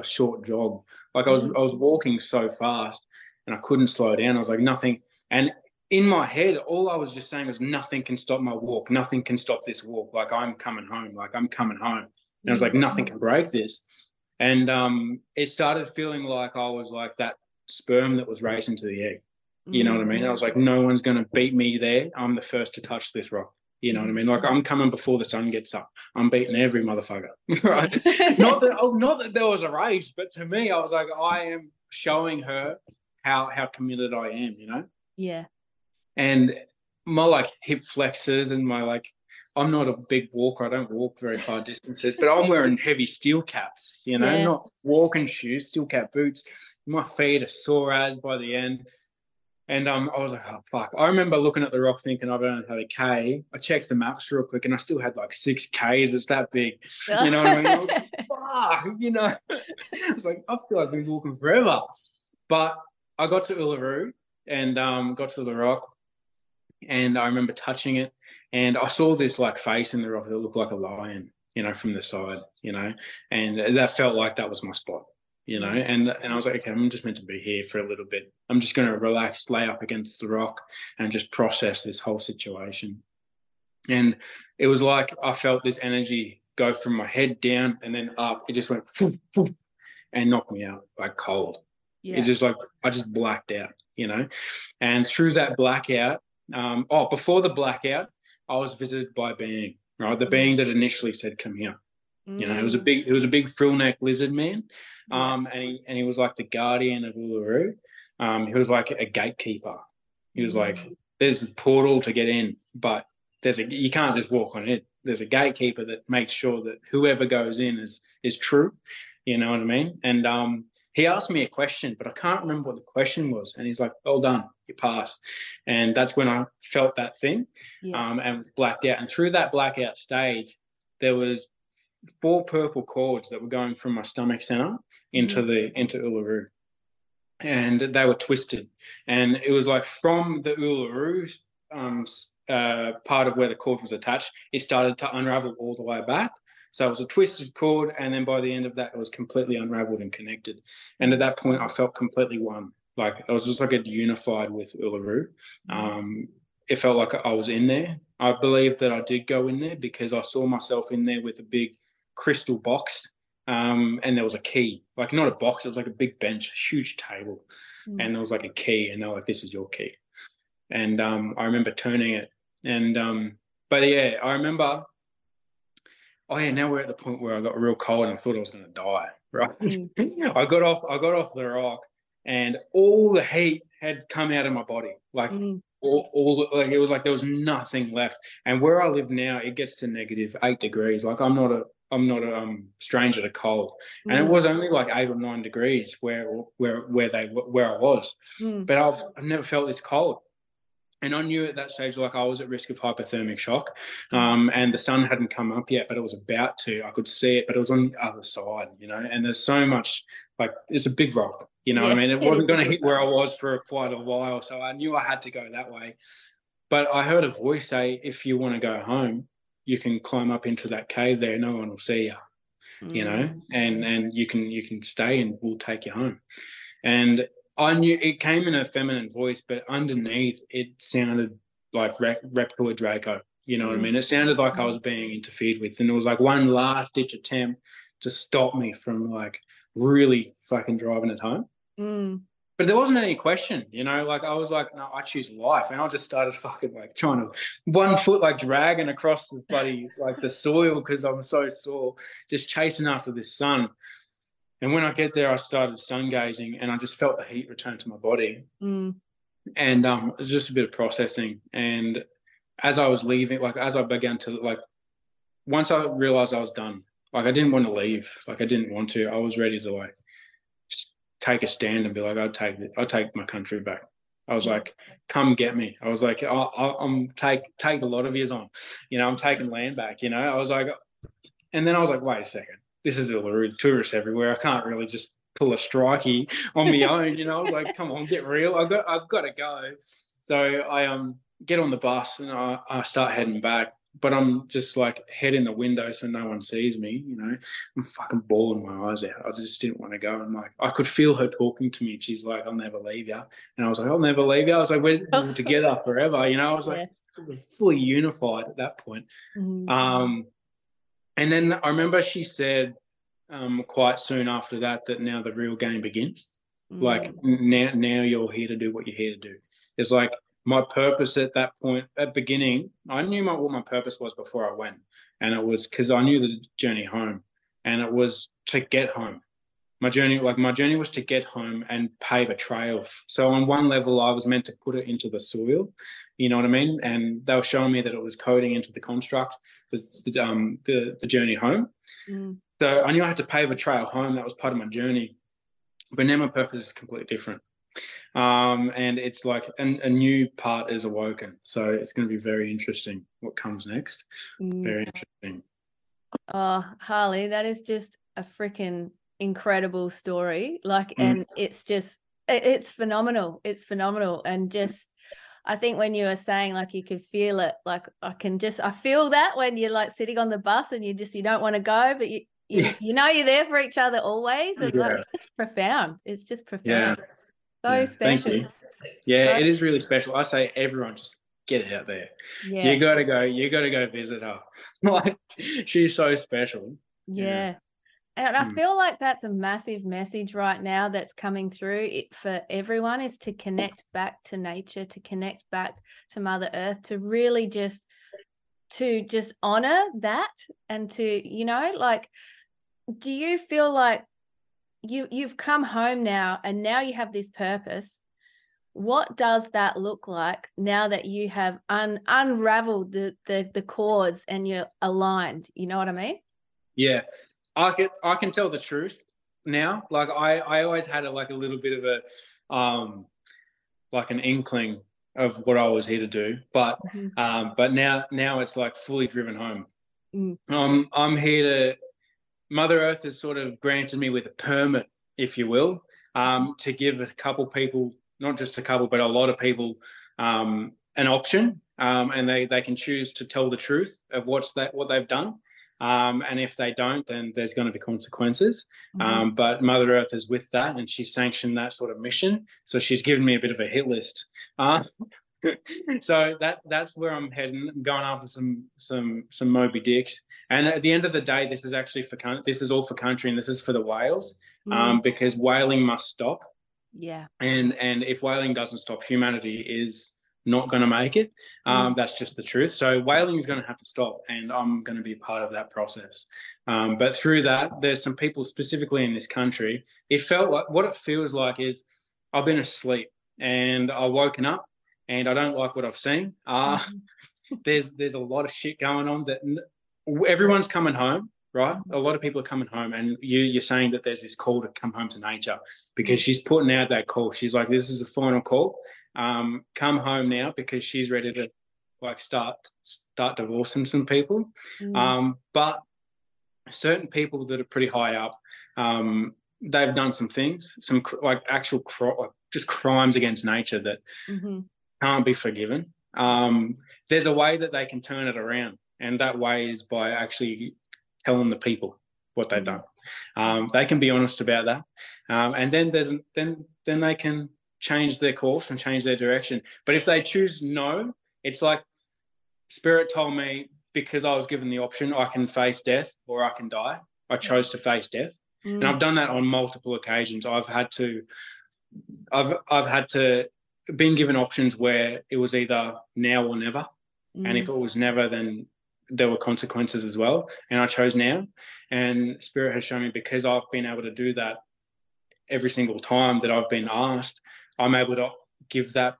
a short jog. Like I was I was walking so fast, and I couldn't slow down. I was like nothing, and in my head, all I was just saying was nothing can stop my walk. Nothing can stop this walk. Like I'm coming home. Like I'm coming home. And I was like, nothing can break this. And um, it started feeling like I was like that sperm that was racing to the egg. You know what I mean? I was like, no one's going to beat me there. I'm the first to touch this rock. You know what I mean? Like I'm coming before the sun gets up. I'm beating every motherfucker. right? not that oh, not that there was a race, but to me, I was like, I am showing her how how committed I am. You know? yeah. and my like hip flexors and my like I'm not a big walker. I don't walk very far distances, but I'm wearing heavy steel caps, you know, Yeah. not walking shoes, steel cap boots. My feet are sore as by the end. And um, I was like, oh fuck. I remember looking at the rock thinking I've only had a K. I checked the maps real quick and I still had like six Ks. It's that big. You know what I mean? fuck, you know. it's like I feel like I've been walking forever. But I got to Uluru and um, got to the rock, and I remember touching it, and I saw this like face in the rock that looked like a lion, you know, from the side, you know, and that felt like that was my spot, you know, and and I was like, okay, I'm just meant to be here for a little bit. I'm just going to relax, lay up against the rock, and just process this whole situation. And it was like I felt this energy go from my head down and then up. It just went and knocked me out like cold. Yeah. It just like I just blacked out, you know. And through that blackout, um, oh, before the blackout, I was visited by being, right? The mm. being that initially said, "Come here." Mm. You know, it was a mm. big, it was a big frill neck lizard man, um, and he and he was like the guardian of Uluru. Um, he was like a gatekeeper. He was mm. like, "There's this portal to get in, but there's a you can't just walk on it. There's a gatekeeper that makes sure that whoever goes in is is true. You know what I mean? And um, he asked me a question, but I can't remember what the question was. And he's like, "Well done, you passed." And that's when I felt that thing, yeah. um, and was blacked out. And through that blackout stage, there was four purple cords that were going from my stomach center into mm-hmm. the into Uluru, and they were twisted. And it was like from the Uluru um, uh, part of where the cord was attached, it started to unravel all the way back. So it was a twisted cord, and then by the end of that, it was completely unraveled and connected. And at that point, I felt completely one. Like I was just like a unified with Uluru. Um, it felt like I was in there. I believe that I did go in there because I saw myself in there with a big crystal box, um, and there was a key. Like not a box, it was like a big bench, a huge table, mm. and there was like a key, and they're like, "This is your key." And um, I remember turning it, and um, but yeah, I remember oh yeah, now we're at the point where I got real cold and I thought I was going to die. Right, mm. I got off. I got off the rock, and all the heat had come out of my body. Like mm. all, all, like it was like there was nothing left. And where I live now, it gets to negative eight degrees. Like I'm not a I'm not a um, stranger to cold, and mm. it was only like eight or nine degrees where where where they where I was, mm. but I've I've never felt this cold. And I knew at that stage, like I was at risk of hypothermic shock, um, and the sun hadn't come up yet, but it was about to. I could see it, but it was on the other side, you know. And there's so much, like it's a big rock, you know. Yeah, what I mean, it, it wasn't going to hit where I was for quite a while, so I knew I had to go that way. But I heard a voice say, "If you want to go home, you can climb up into that cave there. No one will see you, mm. you know, mm. and and you can you can stay, and we'll take you home." And I knew it came in a feminine voice, but underneath it sounded like Reptor Draco. You know what I mm. mean? It sounded like I was being interfered with, and it was like one last ditch attempt to stop me from like really fucking driving it home. Mm. But there wasn't any question, you know. Like I was like, no, I choose life, and I just started fucking like trying to one foot like dragging across the bloody like the soil because I'm so sore, just chasing after this sun. And when I get there, I started sun gazing and I just felt the heat return to my body. Mm. And um, it was just a bit of processing. And as I was leaving, like as I began to like, once I realized I was done, like I didn't want to leave, like I didn't want to. I was ready to like take a stand and be like, I'll take it. I'll take my country back. I was like, come get me. I was like, I, am take take a lot of years on, you know, I'm taking land back. You know, I was like, and then I was like, wait a second this is Uluru, tourists everywhere. I can't really just pull a strikey on my own. You know, I was like, come on, get real. I've got, I've got to go. So I um get on the bus and I, I start heading back. But I'm just like head in the window so no one sees me. You know, I'm fucking bawling my eyes out. I just didn't want to go. And like, I could feel her talking to me. She's like, "I'll never leave you," and I was like, "I'll never leave you." I was like, "We're together forever." You know, I was like yeah. fully unified at that point. Mm-hmm. Um, and then I remember she said um, quite soon after that that now the real game begins. Mm. Like now, now you're here to do what you're here to do. It's like my purpose at that point, at beginning, I knew my, what my purpose was before I went, and it was because I knew the journey home, and it was to get home. My journey, like my journey, was to get home and pave a trail. So on one level, I was meant to put it into the soil, you know what I mean? And they were showing me that it was coding into the construct, the the, um, the, the journey home. Mm. So I knew I had to pave a trail home. That was part of my journey. But now my purpose is completely different. Um, and it's like an, a new part is awoken. So it's going to be very interesting what comes next. Mm. Very interesting. Oh, Harley, that is just a freaking incredible story. Like, Mm. and it's just it- it's phenomenal. It's phenomenal, and just I think when you were saying like you could feel it, like I can just I feel that when you're like sitting on the bus and you just you don't want to go, but you you, Yeah. you know you're there for each other always, and like, it's just profound. It's just Yeah. profound. So Yeah, thank special. you. Yeah, So- it is really special. I say everyone just get out there. Yeah. You gotta go. You gotta go visit her. like she's so special. Yeah. And I Mm. feel like that's a massive message right now that's coming through it for everyone is to connect back to nature, to connect back to Mother Earth, to really just to just honor that and to, you know, like do you feel like you you've come home now and now you have this purpose? What does that look like now that you have un- unraveled the, the the cords and you're aligned? You know what I mean? Yeah, I can I can tell the truth now. Like I I always had a, like a little bit of a um like an inkling of what I was here to do, but Mhm. um but now now it's like fully driven home. Mm. Um I'm here to Mother Earth has sort of granted me with a permit, if you will, um to give a couple people, not just a couple, but a lot of people um an option. Um, and they, they can choose to tell the truth of what's that what they've done. Um, and if they don't, then there's going to be consequences. Mhm. Um, but Mother Earth is with that, and she's sanctioned that sort of mission. So she's given me a bit of a hit list. Uh, so that that's where I'm heading. I'm going after some some some Moby Dicks. And at the end of the day, this is actually for this is all for country, and this is for the whales, Mm. um, because whaling must stop. yeah. And and if whaling doesn't stop, humanity is not going to make it. Um, That's just the truth. So whaling is going to have to stop, and I'm going to be part of that process. Um, but through that, there's some people specifically in this country. It felt like what it feels like is I've been asleep and I've woken up, and I don't like what I've seen. Uh, there's there's a lot of shit going on that everyone's coming home right a lot of people are coming home and you you're saying that there's this call to come home to nature because she's putting out that call she's like this is the final call um come home now because she's ready to like start start divorcing some people Mm. um but certain people that are pretty high up um they've done some things some cr- like actual cr- like just crimes against nature that Mhm. can't be forgiven. Um, there's a way that they can turn it around, and that way is by actually telling the people what they've done. Um, they can be honest about that, um, and then there's then then they can change their course and change their direction. But if they choose no, it's like Spirit told me because I was given the option, I can face death or I can die. I chose to face death and Mm. I've done that on multiple occasions. I've had to, I've I've had to been given options where it was either now or never, and if Mm. it was never, then there were consequences as well. And I chose now, and Spirit has shown me because I've been able to do that every single time that I've been asked, I'm able to give that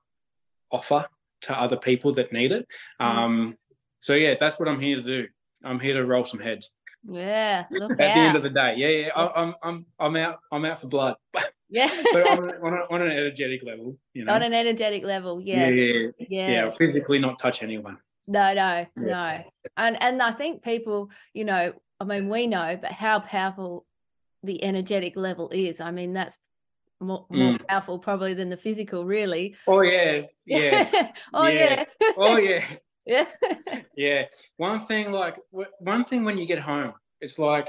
offer to other people that need it. Mm. Um, so yeah, that's what I'm here to do. I'm here to roll some heads yeah, look at the end of the day. Yeah, yeah. I, I'm, I'm, I'm out. I'm out for blood, but yeah. on, on, a- on an energetic level, you know. On an energetic level, yeah. yeah, yeah, Yeah. yeah. Physically, not touch anyone. No, no, no. And and I think people, you know, I mean, we know, but how powerful the energetic level is. I mean, that's more, more Mm. powerful probably than the physical, really. Oh yeah, yeah. oh yeah. Yeah. oh yeah, yeah. yeah. One thing, like one thing, when you get home, it's like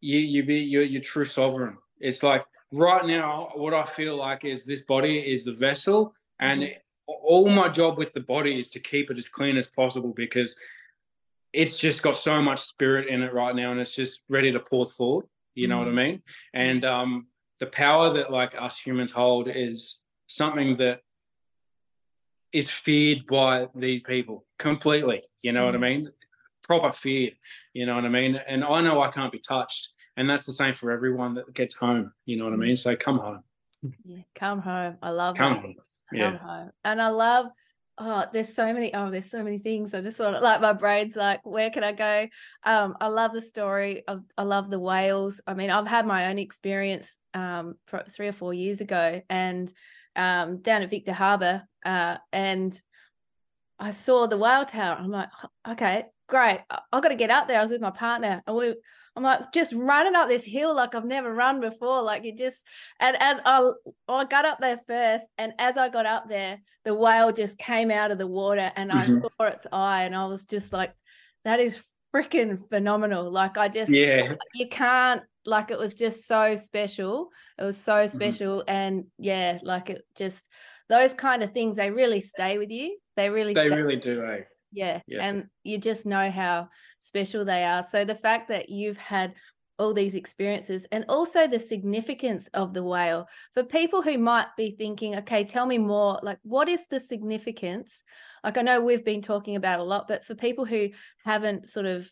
you you be you're your true sovereign. It's like right now, what I feel like is this body is the vessel, and Mhm. All my job with the body is to keep it as clean as possible because it's just got so much spirit in it right now, and it's just ready to pour forward. You know what I mean? And um, the power that like us humans hold is something that is feared by these people completely. You know what I Mm. mean? Proper fear. You know what I mean? And I know I can't be touched, and that's the same for everyone that gets home. You know what I mean? So come home, yeah. Come home. I love come home. Yeah. And I love oh, there's so many, oh, there's so many things. I just want like my brain's like, where can I go? Um, I love the story of I love the whales. I mean, I've had my own experience um three or four years ago and um down at Victor Harbour. Uh and I saw the whale tower. I'm like, okay, great. I, I got to get up there. I was with my partner and we I'm like just running up this hill like I've never run before. Like it just and as I I got up there first, and as I got up there, the whale just came out of the water and mm-hmm. I saw its eye, and I was just like, that is freaking phenomenal. Like I just yeah, you can't like it was just so special. It was so mm-hmm. special, mm-hmm. and yeah, like it just those kind of things they really stay with you. They really they really do, eh? Yeah. yeah. And you just know how special they are. So the fact that you've had all these experiences and also the significance of the whale. For people who might be thinking okay tell me more like what is the significance? Like i know we've been talking about a lot but for people who haven't sort of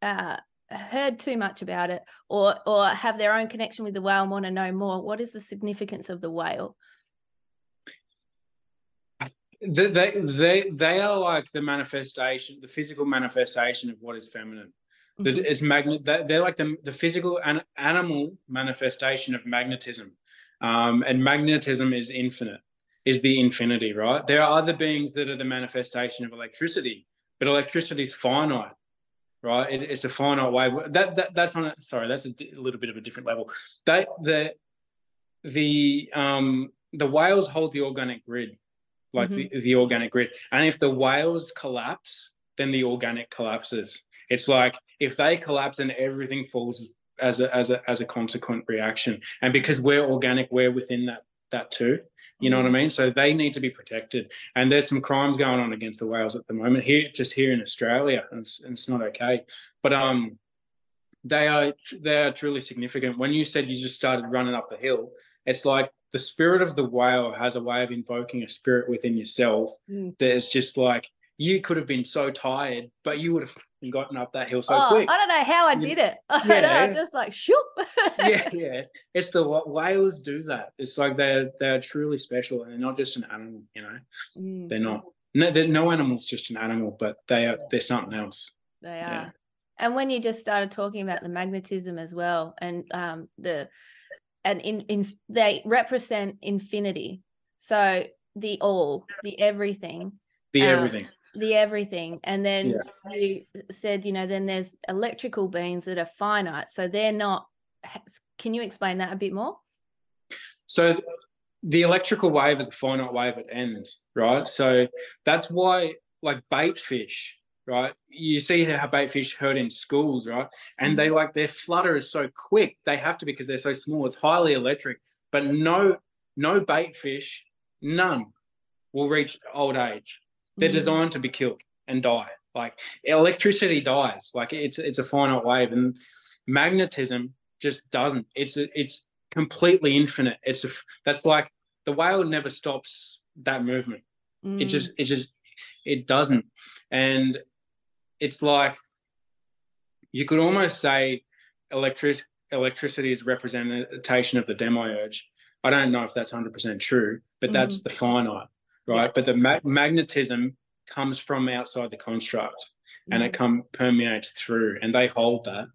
uh, heard too much about it or or have their own connection with the whale and want to know more what is the significance of the whale they, they they are like the manifestation the physical manifestation of what is feminine. Mm-hmm. that is magnet they're like the, the physical and animal manifestation of magnetism. Um, and magnetism is infinite is the infinity right? There are other beings that are the manifestation of electricity but electricity is finite right? It, it's a finite wave. That, that that's on a sorry that's a, di- a little bit of a different level. That the the um the whales hold the organic grid like mm-hmm. the, the organic grid. And if the whales collapse, then the organic collapses. It's like if they collapse, then everything falls as a as a as a consequent reaction. And because we're organic, we're within that that too. You know what I mm-hmm. mean? So they need to be protected. And there's some crimes going on against the whales at the moment here, just here in Australia, and it's, and it's not okay. But um, they are they are truly significant. When you said you just started running up the hill, it's like the spirit of the whale has a way of invoking a spirit within yourself mm. that is just like you could have been so tired, but you would have gotten up that hill so oh, quick. I don't know how I did it. I yeah. know, I'm just like shoop. yeah, yeah. It's the whales do that. It's like they're they're truly special, and they're not just an animal. You know, mm. they're not. No, they're, no animal's just an animal, but they are. They're something else. They are. Yeah. And when you just started talking about the magnetism as well, and um, the and in, in they represent infinity. So the all the everything. The um, everything. the everything. And then yeah. you said you know then there's electrical beings that are finite. So they're not can you explain that a bit more? So the electrical wave is a finite wave at ends right? So that's why like bait fish right? You see how baitfish herd in schools, right? And they mm-hmm. like their flutter is so quick. They have to because they're so small. It's highly electric. But no, no baitfish, none will reach old age. They're mm-hmm. designed to be killed and die. Like electricity dies. Like it's it's a finite wave, and magnetism just doesn't. It's it's completely infinite. It's a, that's like the whale never stops that movement. Mm. It just it just it doesn't. And it's like you could almost say electric electricity is representation of the demiurge. I don't know if that's 100% true, but mm-hmm. that's the finite, right? Yeah. But the ma- magnetism comes from outside the construct mm-hmm. and it mm-hmm. come permeates through and they hold that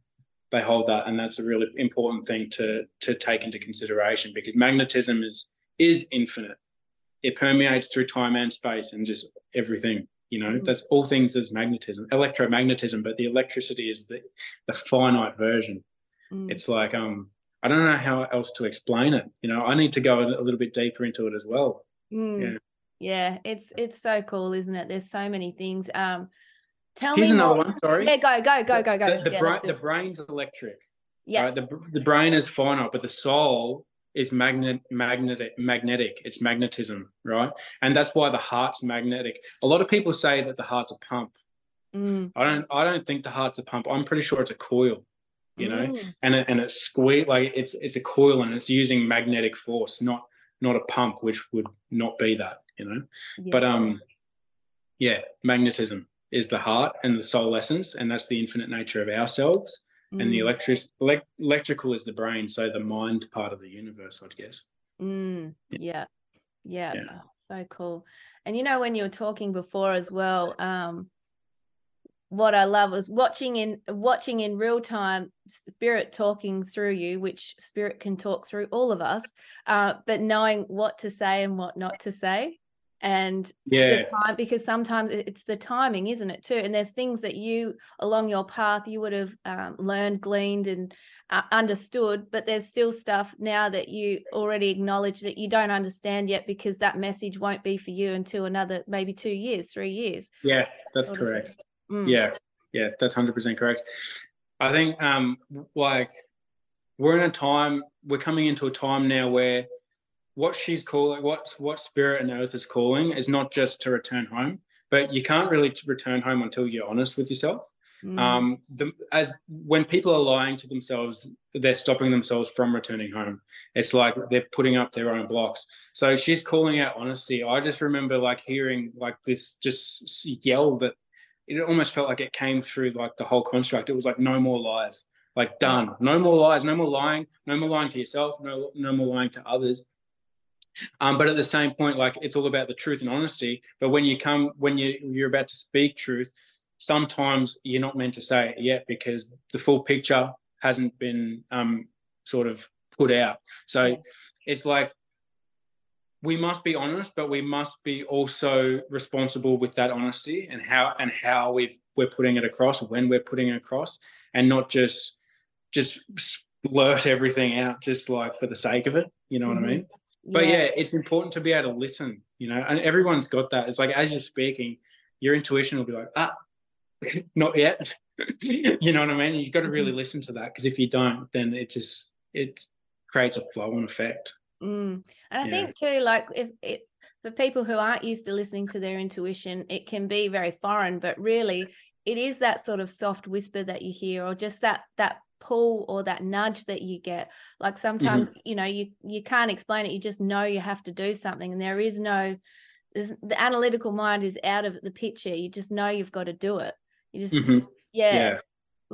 they hold that and that's a really important thing to to take into consideration because magnetism is is infinite it permeates through time and space and just everything you know, mm. that's all things as magnetism, electromagnetism, but the electricity is the, the finite version. Mm. It's like um I don't know how else to explain it. You know, I need to go a little bit deeper into it as well. Mm. Yeah. Yeah, it's it's so cool, isn't it? There's so many things. Um tell Here's me another more. one, sorry. Yeah, go, go, go, go, go. The, the, yeah, brain, the brain's electric. Yeah. Right? The, the brain is finite, but the soul is magnet magnetic magnetic. It's magnetism right? And that's why the heart's magnetic. A lot of people say that the heart's a pump. Mm. i don't i don't think the heart's a pump. I'm pretty sure it's a coil you know? Mm. and it, and it's squeeze like it's it's a coil and it's using magnetic force not not a pump which would not be that you know? Yeah. but um yeah magnetism is the heart and the soul essence and that's the infinite nature of ourselves mm. and the mm. electric elect, electrical is the brain so the mind part of the universe I'd guess mm. yeah. yeah yeah, Oh, so cool and you know when you were talking before as well um what I love was watching in watching in real time spirit talking through you, which spirit can talk through all of us, uh, but knowing what to say and what not to say. And yeah. the time because sometimes it's the timing isn't it too? And there's things that you along your path you would have um, learned gleaned and uh, understood but there's still stuff now that you already acknowledge that you don't understand yet because that message won't be for you until another maybe two years three years yeah that's correct. Mm. yeah yeah that's 100% correct. I think um like we're in a time we're coming into a time now where what she's calling, what what spirit and earth is calling, is not just to return home, but you can't really return home until you're honest with yourself. Mm. Um, the, as when people are lying to themselves, they're stopping themselves from returning home. It's like they're putting up their own blocks. So she's calling out honesty. I just remember like hearing like this just yell that it almost felt like it came through like the whole construct. It was like no more lies, like done, no more lies, no more lying, no more lying to yourself, no no more lying to others. Um, but at the same point, like it's all about the truth and honesty. But when you come, when you you're about to speak truth, sometimes you're not meant to say it yet because the full picture hasn't been um, sort of put out. So it's like we must be honest, but we must be also responsible with that honesty and how and how we've we're putting it across, when we're putting it across, and not just just blurt everything out just like for the sake of it. You know mm-hmm. what I mm-hmm. mean? But yeah. yeah. it's important to be able to listen you know and everyone's got that it's like as you're speaking your intuition will be like ah not yet you know what i mean you've got to really mm-hmm. listen to that because if you don't then it just it creates a flow and effect mm. and i yeah. think too like if it for people who aren't used to listening to their intuition it can be very foreign but really it is that sort of soft whisper that you hear or just that that pull or that nudge that you get like mm-hmm. sometimes mm-hmm. you know you you can't explain it you just know you have to do something and there is no the analytical mind is out of the picture you just know you've got to do it you just mm-hmm. yeah, yeah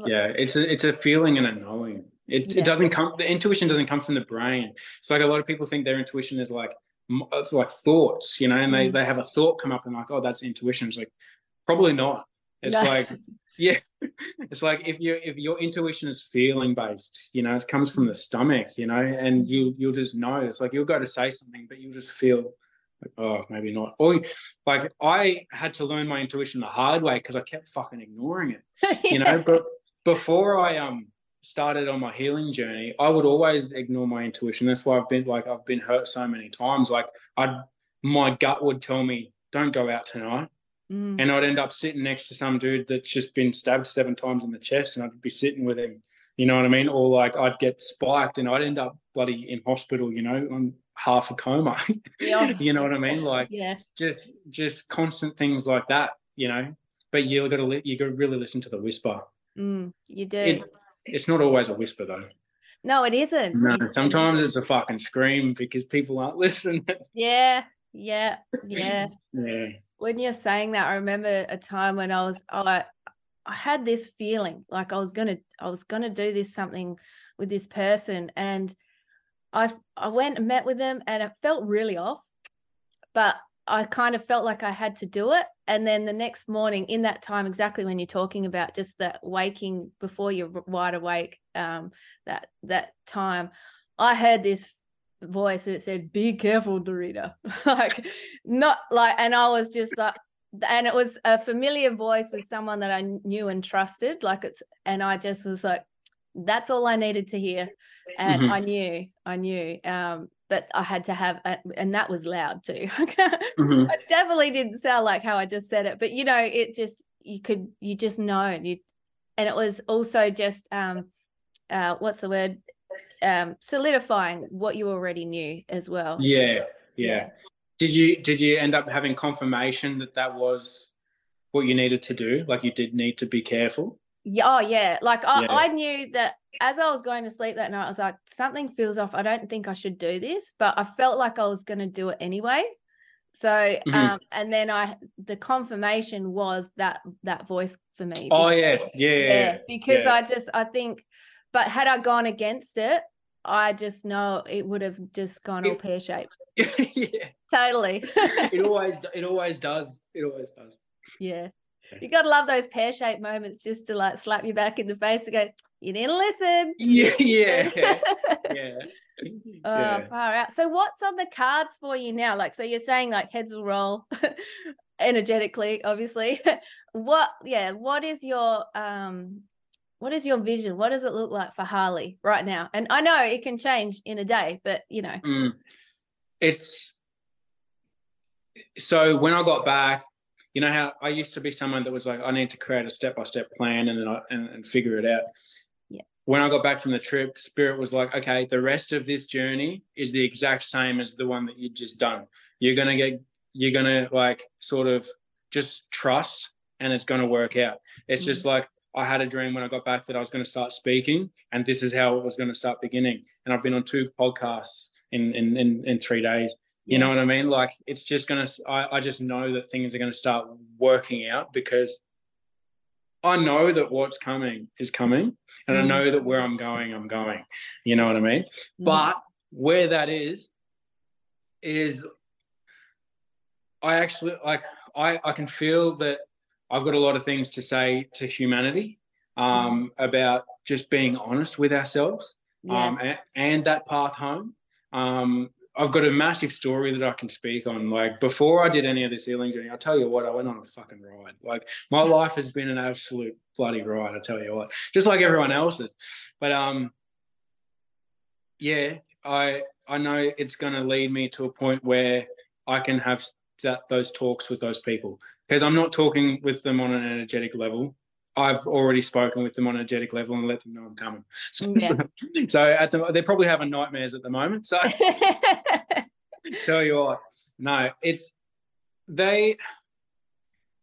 yeah it's a it's a feeling and a knowing it, yeah. it doesn't come the intuition doesn't come from the brain it's like a lot of people think their intuition is like like thoughts you know and they mm. they have a thought come up and like oh that's intuition it's like probably not it's no. like yeah. It's like if you if your intuition is feeling based you know it comes from the stomach you know and you you'll just know. It's like you'll go to say something but you'll just feel like oh maybe not. Or like i had to learn my intuition the hard way because i kept fucking ignoring it you know. But before i um started on my healing journey i would always ignore my intuition. That's why i've been like i've been hurt so many times. Like i my gut would tell me don't go out tonight Mm. And I'd end up sitting next to some dude that's just been stabbed seven times in the chest, and I'd be sitting with him. You know what I mean? Or like I'd get spiked, and I'd end up bloody in hospital. You know, on half a coma. Yeah. you know what I mean? Like, yeah, just just constant things like that. You know, but you got to you got to really listen to the whisper. Mm, you do. It, it's not always a whisper though. No, it isn't. No, sometimes it's a fucking scream because people aren't listening. Yeah, yeah, yeah. yeah when you're saying that, I remember a time when I was I I had this feeling like I was gonna I was gonna do this something with this person, and I I went and met with them, and it felt really off, but I kind of felt like I had to do it. And then the next morning, in that time, exactly when you're talking about just that waking before you're wide awake, um, that that time, I heard this voice and it said, Be careful, Nereeda. like, not like, and I was just like, and it was a familiar voice with someone that I knew and trusted. Like, it's, and I just was like, That's all I needed to hear. And mm-hmm. I knew, I knew. Um, but I had to have, a, and that was loud too. mm-hmm. It definitely didn't sound like how I just said it, but you know, it just, you could, you just know, and you, and it was also just, um, uh, what's the word? Um, solidifying what you already knew as well. Yeah, yeah, yeah. Did you did you end up having confirmation that that was what you needed to do? Like you did need to be careful. Yeah, oh yeah. Like I, yeah. I knew that as I was going to sleep that night, I was like, something feels off. I don't think I should do this, but I felt like I was going to do it anyway. So, mm-hmm. um, and then I, the confirmation was that that voice for me. Oh yeah, yeah, yeah. Because yeah. I just, I think, but had I gone against it, I just know it would have just gone all pear shaped. yeah, totally. it always, it always does. It always does. Yeah, you gotta love those pear shaped moments just to like slap you back in the face and go, "You didn't listen." Yeah, yeah, yeah. Oh, yeah. far out. So what's on the cards for you now? Like, so you're saying like heads will roll energetically, obviously. what, yeah, what is your um what is your vision? What does it look like for Harley right now? And I know it can change in a day, but you know. Mm. It's so when I got back, you know how I used to be someone that was like, I need to create a step by step plan and I, and, and figure it out. Yeah. When I got back from the trip, Spirit was like, okay, the rest of this journey is the exact same as the one that you just done. You're gonna get, you're gonna like sort of just trust, and it's gonna work out. It's Mm. just like I had a dream when I got back that I was going to start speaking, and this is how it was going to start beginning. And I've been on two podcasts in in in, in three days. You know what I mean? Like it's just gonna. I, I just know that things are gonna start working out because I know that what's coming is coming, and I Mm. know that where I'm going, I'm going. You know what I mean? Mm. But where that is, is I actually like I I can feel that I've got a lot of things to say to humanity um, about just being honest with ourselves yeah. um, and, and that path home. Um, I've got a massive story that I can speak on. Like before I did any of this healing journey, I'll tell you what, I went on a fucking ride. Like my life has been an absolute bloody ride. I tell you what, just like everyone else's. But um, yeah, I I know it's going to lead me to a point where I can have that those talks with those people because I'm not talking with them on an energetic level. I've already spoken with them on an energetic level and let them know I'm coming. So, Yeah. so, so at the, they're probably having nightmares at the moment. So tell you what, no, it's they.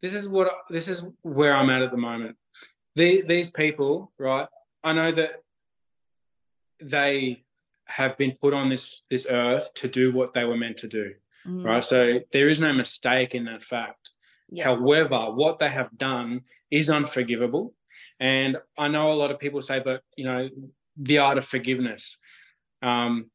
This is what this is where I'm at at the moment. The, these people, right? I know that they have been put on this this earth to do what they were meant to do, Mm, right? So there is no mistake in that fact. yeah. However, what they have done is unforgivable. And I know a lot of people say, but you know, the art of forgiveness. Um,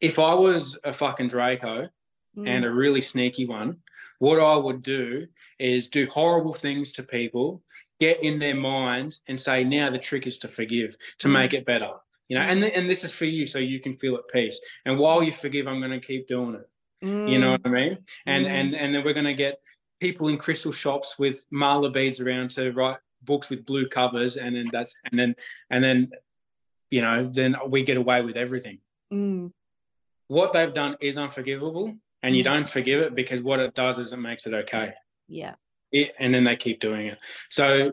if I was a fucking Draco Mm, and a really sneaky one, what I would do is do horrible things to people, get in their mind and say, now the trick is to forgive, to Mm. make it better. You know, and, th- and this is for you so you can feel at peace. And while you forgive, I'm going to keep doing it. You know mm, what I mean? And Mm. and and then we're going to get people in crystal shops with mala beads around to write books with blue covers, and then that's and then and then you know then we get away with everything. mm, What they've done is unforgivable, and you Mm. don't forgive it because what it does is it makes it okay. yeah. It, and then they keep doing it. So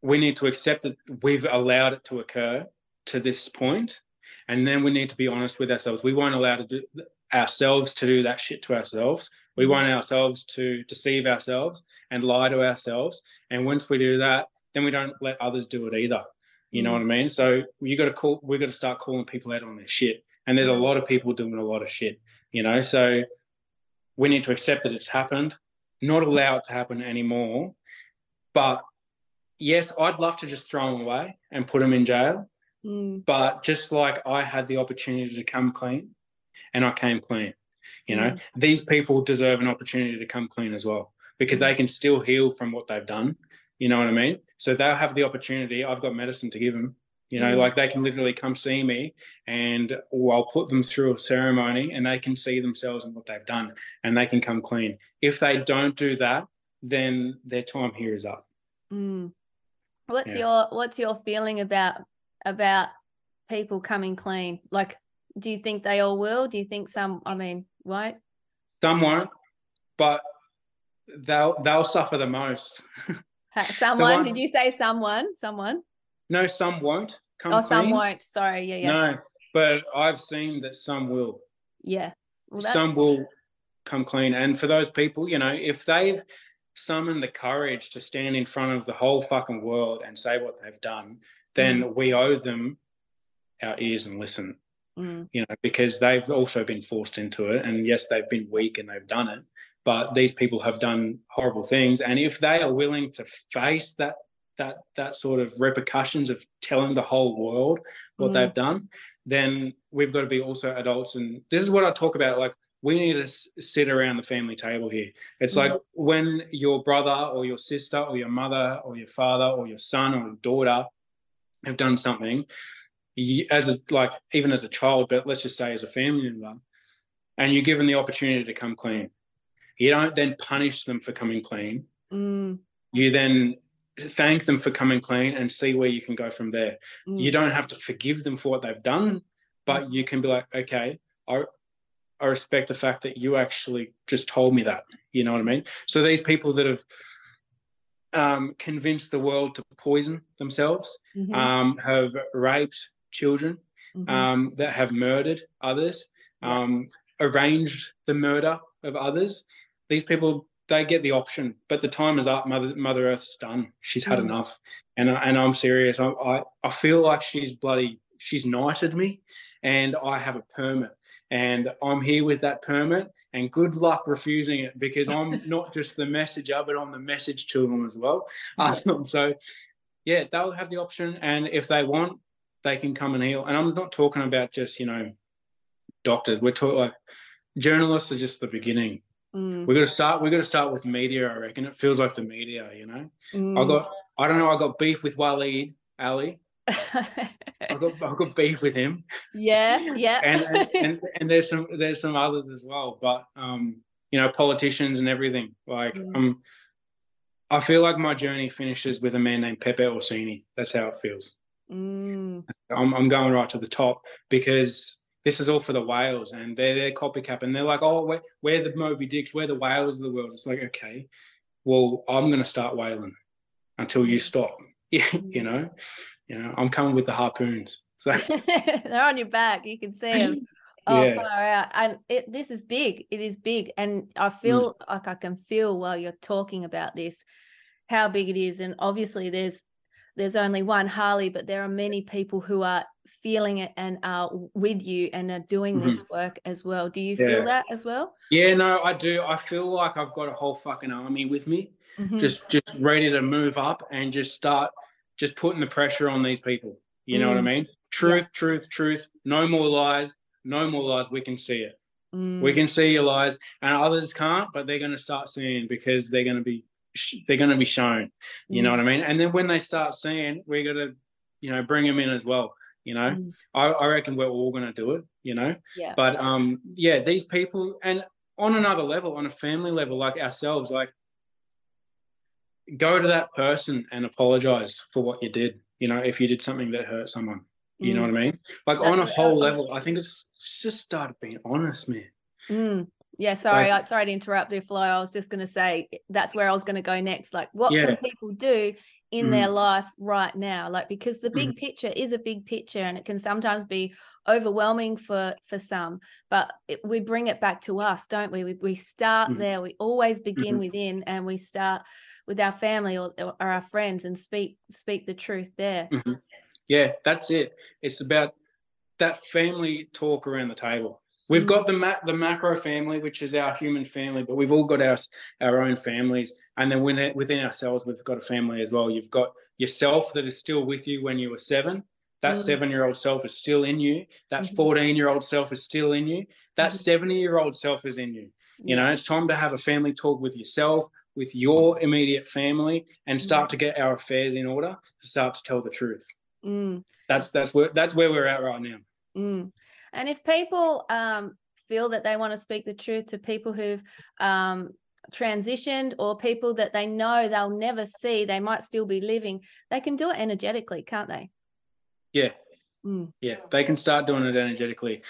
we need to accept that we've allowed it to occur to this point, and then we need to be honest with ourselves. We won't allow to do ourselves to do that shit to ourselves. We want ourselves to deceive ourselves and lie to ourselves. And once we do that, then we don't let others do it either. You know Mm. what I mean? So you got to call. We got to start calling people out on their shit. And there's a lot of people doing a lot of shit. You know, so we need to accept that it's happened, not allow it to happen anymore. But yes, I'd love to just throw them away and put them in jail. Mm, But just like I had the opportunity to come clean and I came clean, you know, Mm. these people deserve an opportunity to come clean as well because they can still heal from what they've done. You know what I mean? So they'll have the opportunity. I've got medicine to give them. You know, Mm. like they can literally come see me and or I'll put them through a ceremony and they can see themselves and what they've done and they can come clean. If they don't do that, then their time here is up. mm. What's Yeah. your what's your feeling about about people coming clean? Like, do you think they all will? Do you think some? I mean, won't? Some won't, but they'll they'll suffer the most. Someone? one- Did you say someone? Someone? no, some won't come Oh, clean. some won't. Sorry. Yeah, yeah, No, but I've seen that some will. yeah. Well, some will come clean. And for those people, you know, if they've summoned the courage to stand in front of the whole fucking world and say what they've done, then mm. we owe them our ears and listen. Mm, You know, because they've also been forced into it. And yes, they've been weak and they've done it. But these people have done horrible things. And if they are willing to face that that that sort of repercussions of telling the whole world what Mm. they've done, then we've got to be also adults. And this is what I talk about. Like we need to s- sit around the family table here. It's Mm. like when your brother or your sister or your mother or your father or your son or your daughter have done something, you, as a like even as a child, but let's just say as a family member, and you're given the opportunity to come clean, you don't then punish them for coming clean. Mm, You then thank them for coming clean and see where you can go from there. mm, You don't have to forgive them for what they've done, but you can be like, okay, I I respect the fact that you actually just told me that. You know what I mean? So these people that have um, convinced the world to poison themselves, mhm, um, have raped children, mhm. um, that have murdered others, Yeah. um, arranged the murder of others. These people they get the option, but the time is up. Mother Mother Earth's done. She's had Mm. enough, and I- and I'm serious. I, I I feel like she's bloody. She's knighted me, and I have a permit, and I'm here with that permit. And good luck refusing it because I'm not just the messenger, but I'm the message to them as well. Um, so, yeah, they'll have the option, and if they want, they can come and heal. And I'm not talking about just you know doctors. We're talking like journalists are just the beginning. Mm, We're gonna start. We're gonna start with media. I reckon it feels like the media. You know, I mm. got. I don't know. I got beef with Waleed Aly. I got. I got beef with him, yeah, yeah. and and, and and there's some there's some others as well. But um, you know, politicians and everything. Like Mm. um, I feel like my journey finishes with a man named Pepe Orsini. That's how it feels. Mm, I'm, I'm going right to the top because this is all for the whales and they're they're copycat and they're like, oh, we're, we're the Moby Dicks, we're the whales of the world. It's like, okay, well, I'm going to start whaling until you stop. you know, you know, I'm coming with the harpoons. So they're on your back. You can see them. Oh, Yeah. far out. And it this is big. It is big. And I Mm. feel like I can feel while you're talking about this how big it is. And obviously there's there's only one Harley, but there are many people who are feeling it and are with you and are doing this work as well. Do you Mm-hmm. Yeah. feel that as well? yeah, no, I do. I feel like I've got a whole fucking army with me, Mhm. just just ready to move up and just start just putting the pressure on these people. You know what I Mm. mean? Truth, truth, truth. No more lies. No more lies. We can see it. Mm, we can see your lies and others can't but they're going to start seeing because they're going to be they're going to be shown you know mm, what i mean? And then when they start seeing we're going to you know bring them in as well you know? Mm, i, I reckon we're all going to do it you know? Yeah. but um yeah these people and on another level on a family level like ourselves like go to that person and apologize for what you did you know if you did something that hurt someone you know Mm, what i mean? Like That's on a whole level i think it's just started being honest man. Mm. Yeah, sorry, I, sorry to interrupt there, Flo. I was just going to say that's where I was going to go next. Like, what Yeah. can people do in their life right now? Like, because the big picture is a big picture, and it can sometimes be overwhelming for for some. But it, we bring it back to us, don't we? We, we start Mhm. there. We always begin Mhm. within, and we start with our family or, or our friends and speak speak the truth there. Mhm. Yeah, that's it. It's about that family talk around the table. We've Mm. got the ma- the macro family, which is our human family, but we've all got our our own families, and then within within ourselves, we've got a family as well. You've got yourself that is still with you when you were seven. That Mm. seven year old self is still in you. That Mhm. 14 year old self is still in you. That Mhm. 70 year old self is in you. You know, it's time to have a family talk with yourself, with your immediate family, and start to get our affairs in order to start to tell the truth Mm. that's that's where that's where we're at right now. Mm. And if people um, feel that they want to speak the truth to people who've um, transitioned or people that they know they'll never see, they might still be living, they can do it energetically, can't they? Yeah, Mm. yeah, they can start doing it energetically.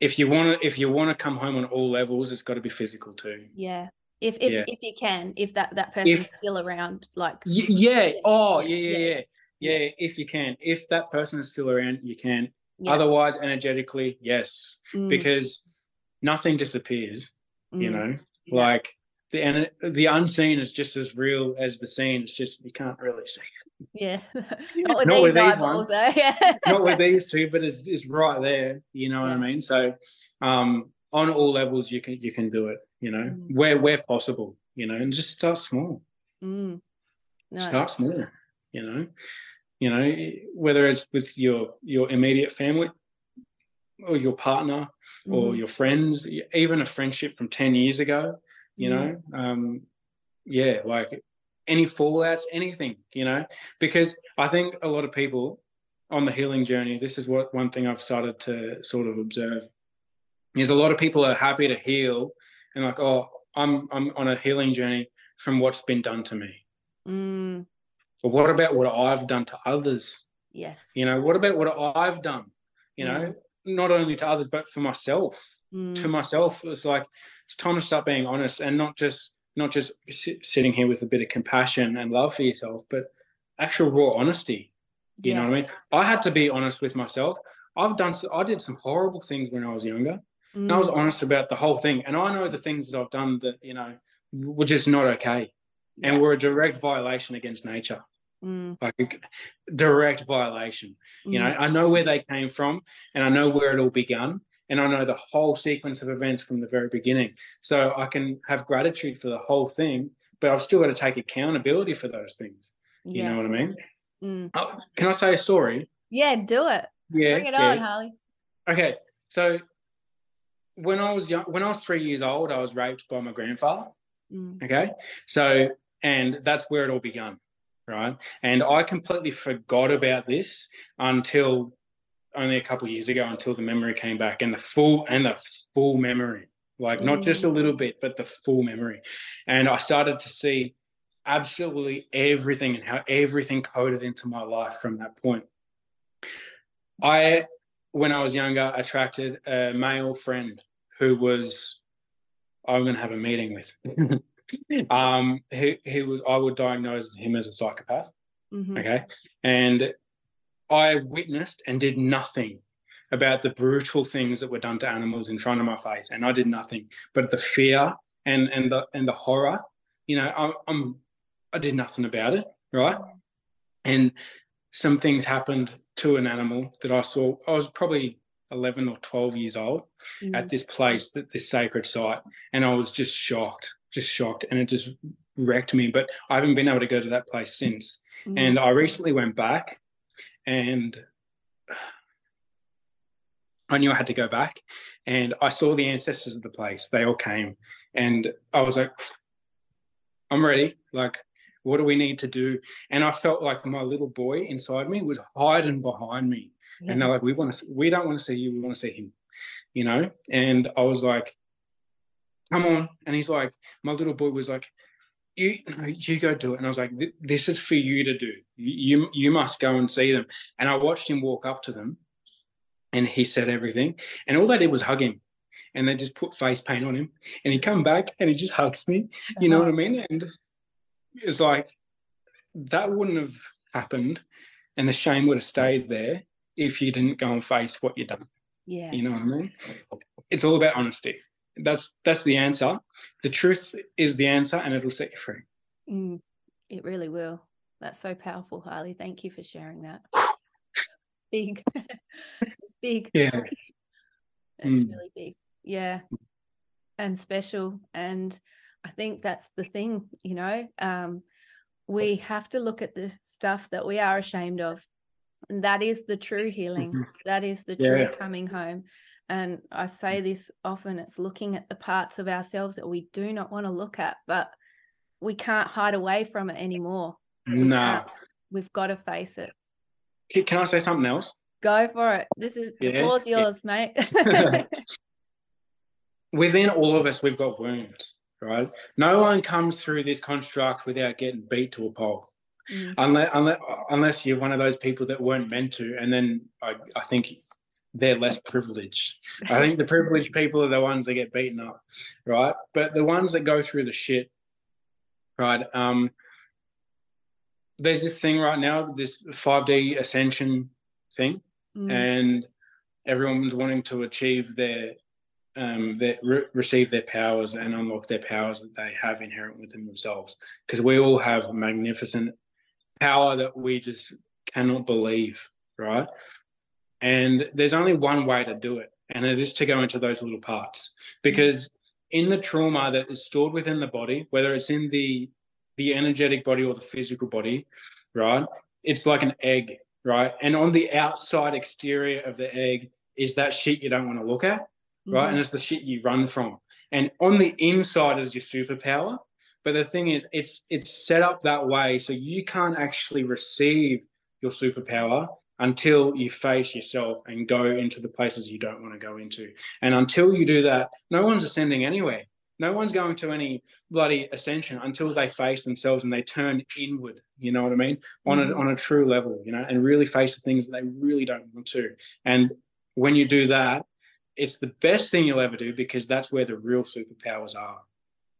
If you want to, if you want to come home on all levels, it's got to be physical too. Yeah. If if, Yeah. if you can, if that that person's If- still around, like yeah. Yes, Oh, yeah, yeah, yeah, yeah. yeah, yeah. If you can, if that person is still around, you can. Yeah. Otherwise, energetically, yes, Mm, because nothing disappears. You mm, know, yeah. like the and the unseen is just as real as the seen. It's just you can't really see it. yeah. Not with Not these with these ones. though. Yeah. not with these two, but it's, it's right there. You know what I mean? So, um, on all levels, you can you can do it. You know, Mm. where where possible. You know, and just start small. Mm. No. Start small. You know, you know whether it's with your your immediate family or your partner or Mhm. your friends, even a friendship from ten years ago. You know, um, yeah, like any fallouts, anything. You know, because I think a lot of people on the healing journey, this is what one thing I've started to sort of observe is a lot of people are happy to heal and like, oh, I'm I'm on a healing journey from what's been done to me. Mm, But what about what I've done to others? yes. You know, what about what I've done? You know, not only to others, but for myself. Mm, To myself, it's like it's time to start being honest and not just not just sit, sitting here with a bit of compassion and love for yourself, but actual raw honesty. You yeah. know what I mean? I had to be honest with myself. I've done, so, I did some horrible things when I was younger. And I was Mm, honest about the whole thing. And I know the things that I've done that, you know, were just not okay and were a direct violation against nature, Mm, like direct violation. You know, mm, I know where they came from and I know where it all began. And I know the whole sequence of events from the very beginning. So I can have gratitude for the whole thing, but I've still got to take accountability for those things. You know what I mean? Mm. Oh, can I say a story? Yeah, do it. Yeah. Bring it yeah. on, Harley. Okay, so when I was young, when I was three years old, I was raped by my grandfather. Mm, Okay, so and that's where it all began, right? And I completely forgot about this until only a couple of years ago, until the memory came back and the full and the full memory, like not just a mm. little bit, but the full memory. And I started to see absolutely everything and how everything coded into my life from that point. I, when I was younger, attracted a male friend who was, I'm going to have a meeting with. um, he, he was, I would diagnose him as a psychopath. mhm. Okay. And I witnessed and did nothing about the brutal things that were done to animals in front of my face. And I did nothing, but the fear and, and the, and the horror, you know, I, I'm, I did nothing about it. Right. And some things happened to an animal that I saw. I was probably 11 or 12 years old Mm, at this place, that this sacred site, and I was just shocked, just shocked, and it just wrecked me. But I haven't been able to go to that place since. mm, And I recently went back, and I knew I had to go back, and I saw the ancestors of the place. They all came, and I was like, "I'm ready." Like, what do we need to do? And I felt like my little boy inside me was hiding behind me yeah. and they're like, "We want to, we don't want to see you, we want to see him," you know. And I was like, "Come on!" And he's like, my little boy was like, "You, you go do it." And I was like, "This is for you to do. You, you, must go and see them." And I watched him walk up to them, and he said everything, and all they did was hug him. And they just put face paint on him, and he come back and he just hugs me. You know what I mean? And it's like that wouldn't have happened, and the shame would have stayed there if you didn't go and face what you done. Yeah. You know what I mean? It's all about honesty. That's that's the answer. The truth is the answer, and it'll set you free. Mm, it really will. That's so powerful, Harley. Thank you for sharing that. It's big. it's big. Yeah. It's Mm. really big. Yeah. And special. And I think that's the thing, you know. Um, we have to look at the stuff that we are ashamed of. And that is the true healing. Mhm. That is the true Yeah. coming home. And I say this often it's looking at the parts of ourselves that we do not want to look at, but we can't hide away from it anymore. No. can't. We've got to face it. Can I say something else? Go for it. This is the Yeah, floor's yeah. yours, mate. Within all of us, we've got wounds, right? No one comes through this construct without getting beat to a pulp. Mm, unless, unless unless you're one of those people that weren't meant to, and then I, I think they're less privileged. I think the privileged people are the ones that get beaten up, right? But the ones that go through the shit, right? Um, there's this thing right now, this 5D ascension thing, mm, and everyone's wanting to achieve their um, their, re- receive their powers and unlock their powers that they have inherent within themselves. Because we all have magnificent power that we just cannot believe, right? And there's only one way to do it, and it is to go into those little parts. Because in the trauma that is stored within the body, whether it's in the the energetic body or the physical body, right? It's like an egg, right? And on the outside exterior of the egg is that shit you don't want to look at right? mhm. And it's the shit you run from. And on the inside is your superpower. But the thing is, it's it's set up that way so you can't actually receive your superpower until you face yourself and go into the places you don't want to go into. And until you do that, no one's ascending anywhere. No one's going to any bloody ascension until they face themselves and they turn inward. You know what I mean? On a mm-hmm. on a true level, you know, and really face the things that they really don't want to. And when you do that, it's the best thing you'll ever do because that's where the real superpowers are.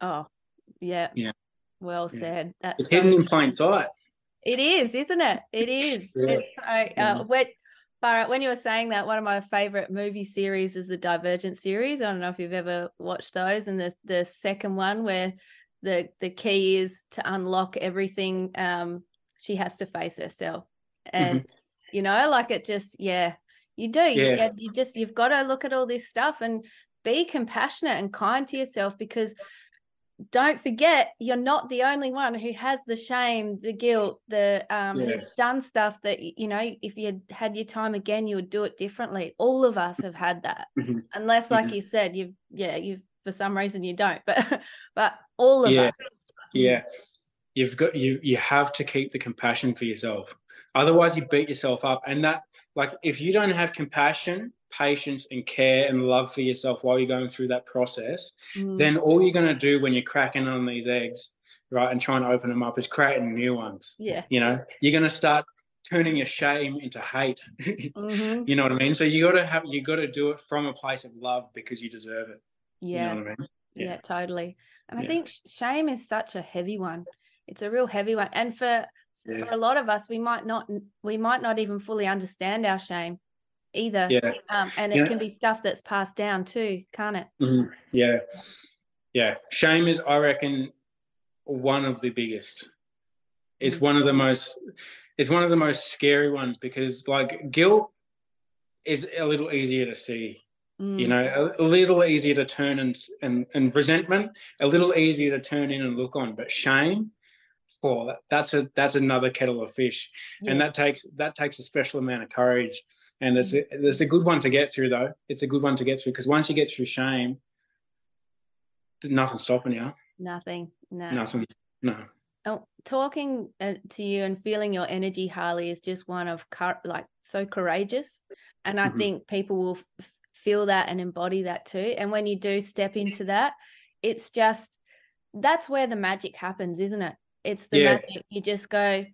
Oh, yeah. Yeah. Well Yeah. said. That's It's so hidden in plain sight. It is, isn't it? It is. Yeah. It's so, uh, Yeah. when, Barrett, when you were saying that, one of my favorite movie series is the Divergent series. I don't know if you've ever watched those. And the the second one where the the key is to unlock everything, um, she has to face herself. And you know, like it just, yeah, you do. You, you just you've got to look at all this stuff and be compassionate and kind to yourself because don't forget you're not the only one who has the shame the guilt the um who's done stuff that you know if you had your time again you would do it differently all of us have had that Mhm. unless like Mhm. you said you've yeah you've for some reason you don't but but all of Yeah. us Yeah. You've got you you have to keep the compassion for yourself. Otherwise you beat yourself up. And that like if you don't have compassion, patience and care and love for yourself while you're going through that process, Mm, then all you're gonna do when you're cracking on these eggs, right, and trying to open them up is creating new ones. yeah You know, you're gonna start turning your shame into hate. Mhm. you know what I mean? So you gotta have you gotta do it from a place of love because you deserve it. yeah You know what I mean? yeah, Yeah. totally and i think shame is such a heavy one it's a real heavy one and for Yeah. for a lot of us we might not we might not even fully understand our shame either Yeah. um, and it can be stuff that's passed down too can't it Mhm. Yeah. Yeah. Shame is, I reckon, one of the biggest. It's Mm. one of the most it's one of the most scary ones because like guilt is a little easier to see. You Mm, know, a, a little easier to turn and, and and resentment, a little easier to turn in and look on. But shame, for that, that's a that's another kettle of fish. and that takes that takes a special amount of courage. And it's a, it's a good one to get through though. It's a good one to get through because once you get through shame nothing's stopping you. Nothing no. Nothing no. Oh, talking uh, to you and feeling your energy harley is just one of like so courageous. And i Mhm. think people will f- feel that and embody that too. And when you do step into that it's just that's where the magic happens isn't it it's the Yeah. magic. You just go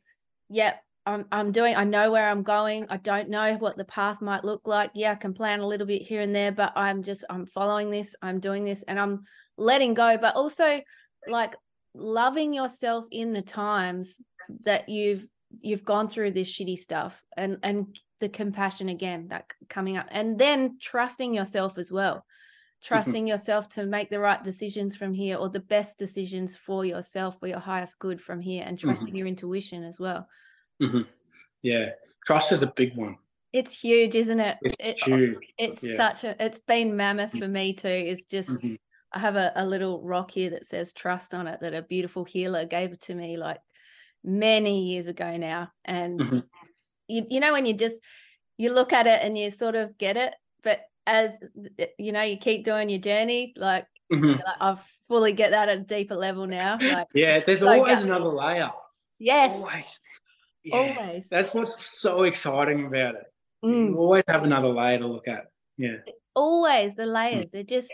yep I'm, I'm doing i know where i'm going. I don't know what the path might look like. Yeah i can plan a little bit here and there but i'm just i'm following this i'm doing this and i'm letting go. But also like loving yourself in the times that you've you've gone through this shitty stuff and and the compassion again that coming up and then trusting yourself as well trusting yourself to make the right decisions from here or the best decisions for yourself for your highest good from here and trusting your intuition as well Mhm. yeah trust is a big one it's huge isn't it it's It- huge it's Yeah. such a it's been mammoth Mm. for me too it's just Mhm. I have a, a little rock here that says trust on it that a beautiful healer gave it to me like many years ago now. And you, you know, when you just you look at it and you sort of get it, as you know, you keep doing your journey, like, Mhm. like I fully get that at a deeper level now. Like, yeah there's So always gutsy. another layer yes, always yeah. always. that's what's so exciting about it Mm. you always have another layer to look at yeah always the layers it just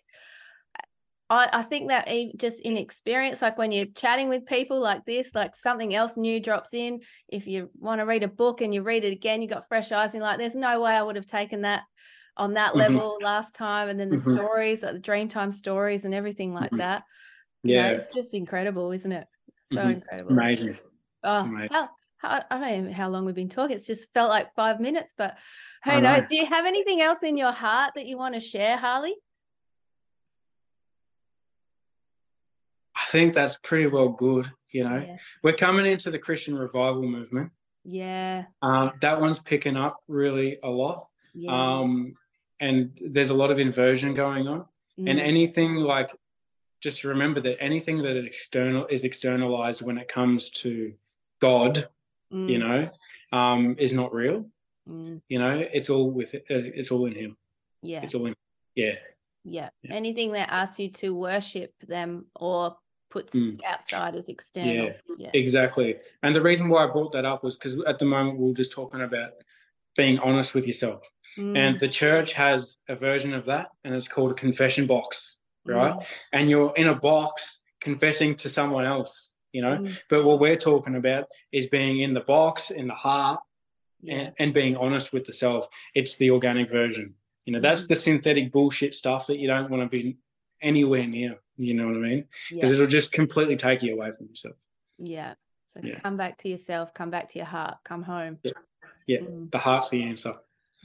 I, I think that just in experience like when you're chatting with people like this like something else new drops in if you want to read a book and you read it again you got fresh eyes and you're like there's no way i would have taken that on that Mhm. level last time and then the Mhm. stories like the dreamtime stories and everything like Mhm. that you know, yeah. it's just incredible isn't it? So Mhm. incredible. Amazing. Oh amazing. how, how, i don't know how long we've been talking. It's just felt like five minutes but who I know. knows? Do you have anything else in your heart that you want to share harley? I think that's pretty well good you know. Yeah. We're coming into the christian revival movement. Yeah. Um, that one's picking up really a lot. Yeah. Um, and there's a lot of inversion going on. And Mm, anything like just remember that anything that is external is externalized when it comes to god you mm, know um, is not real. Mm, you know it's all with uh, it's all in him. Yeah. It's all in yeah. Yeah. Yeah. anything that asks you to worship them or puts Mm. outside as external. Yeah. Exactly. And the reason why i brought that up was because at the moment we are just talking about being honest with yourself. Mm, And the church has a version of that, and it's called a confession box, right? mm, And you're in a box confessing to someone else, you know. mm, But what we're talking about is being in the box, in the heart, yeah. and, and being honest with the self. It's the organic version. You know, that's Mhm. the synthetic bullshit stuff that you don't want to be anywhere near. You know what I mean? Because yeah. it'll just completely take you away from yourself. Yeah. So Yeah. come back to yourself, come back to your heart, come home. Yeah. Yeah. Mm, The heart's the answer.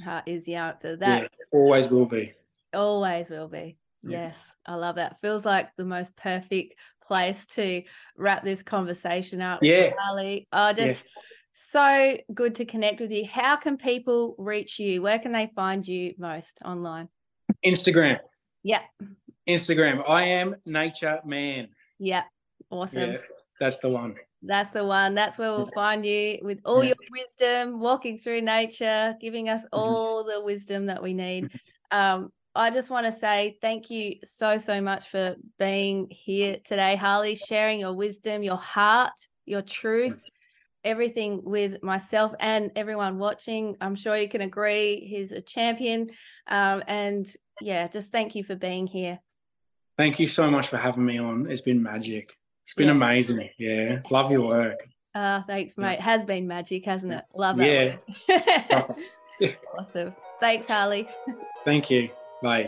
Heart is the answer. That yeah, always will be. always will be. Yeah. Yes, I love that. Feels like the most perfect place to wrap this conversation up. Yeah. Charlie. Oh, Yeah. just so good to connect with you. How can people reach you? Where can they find you most online? Instagram. Yeah. Instagram. I am nature man. Yeah. Awesome. Yeah, that's the one. That's the one. That's where we'll find you with all Yeah. your wisdom, walking through nature, giving us Mm-hmm. all the wisdom that we need. Um, I just want to say thank you so, so much for being here today, Harley, sharing your wisdom, your heart, your truth, everything with myself and everyone watching. I'm sure you can agree he's a champion. Um, and yeah, just thank you for being here. Thank you so much for having me on. It's been magic. It's been Yeah. amazing. Yeah. Love your work. Uh, thanks, Yeah. mate. Has been magic, hasn't it? Love Yeah. that. one. awesome. Thanks, Harley. Thank you. Bye.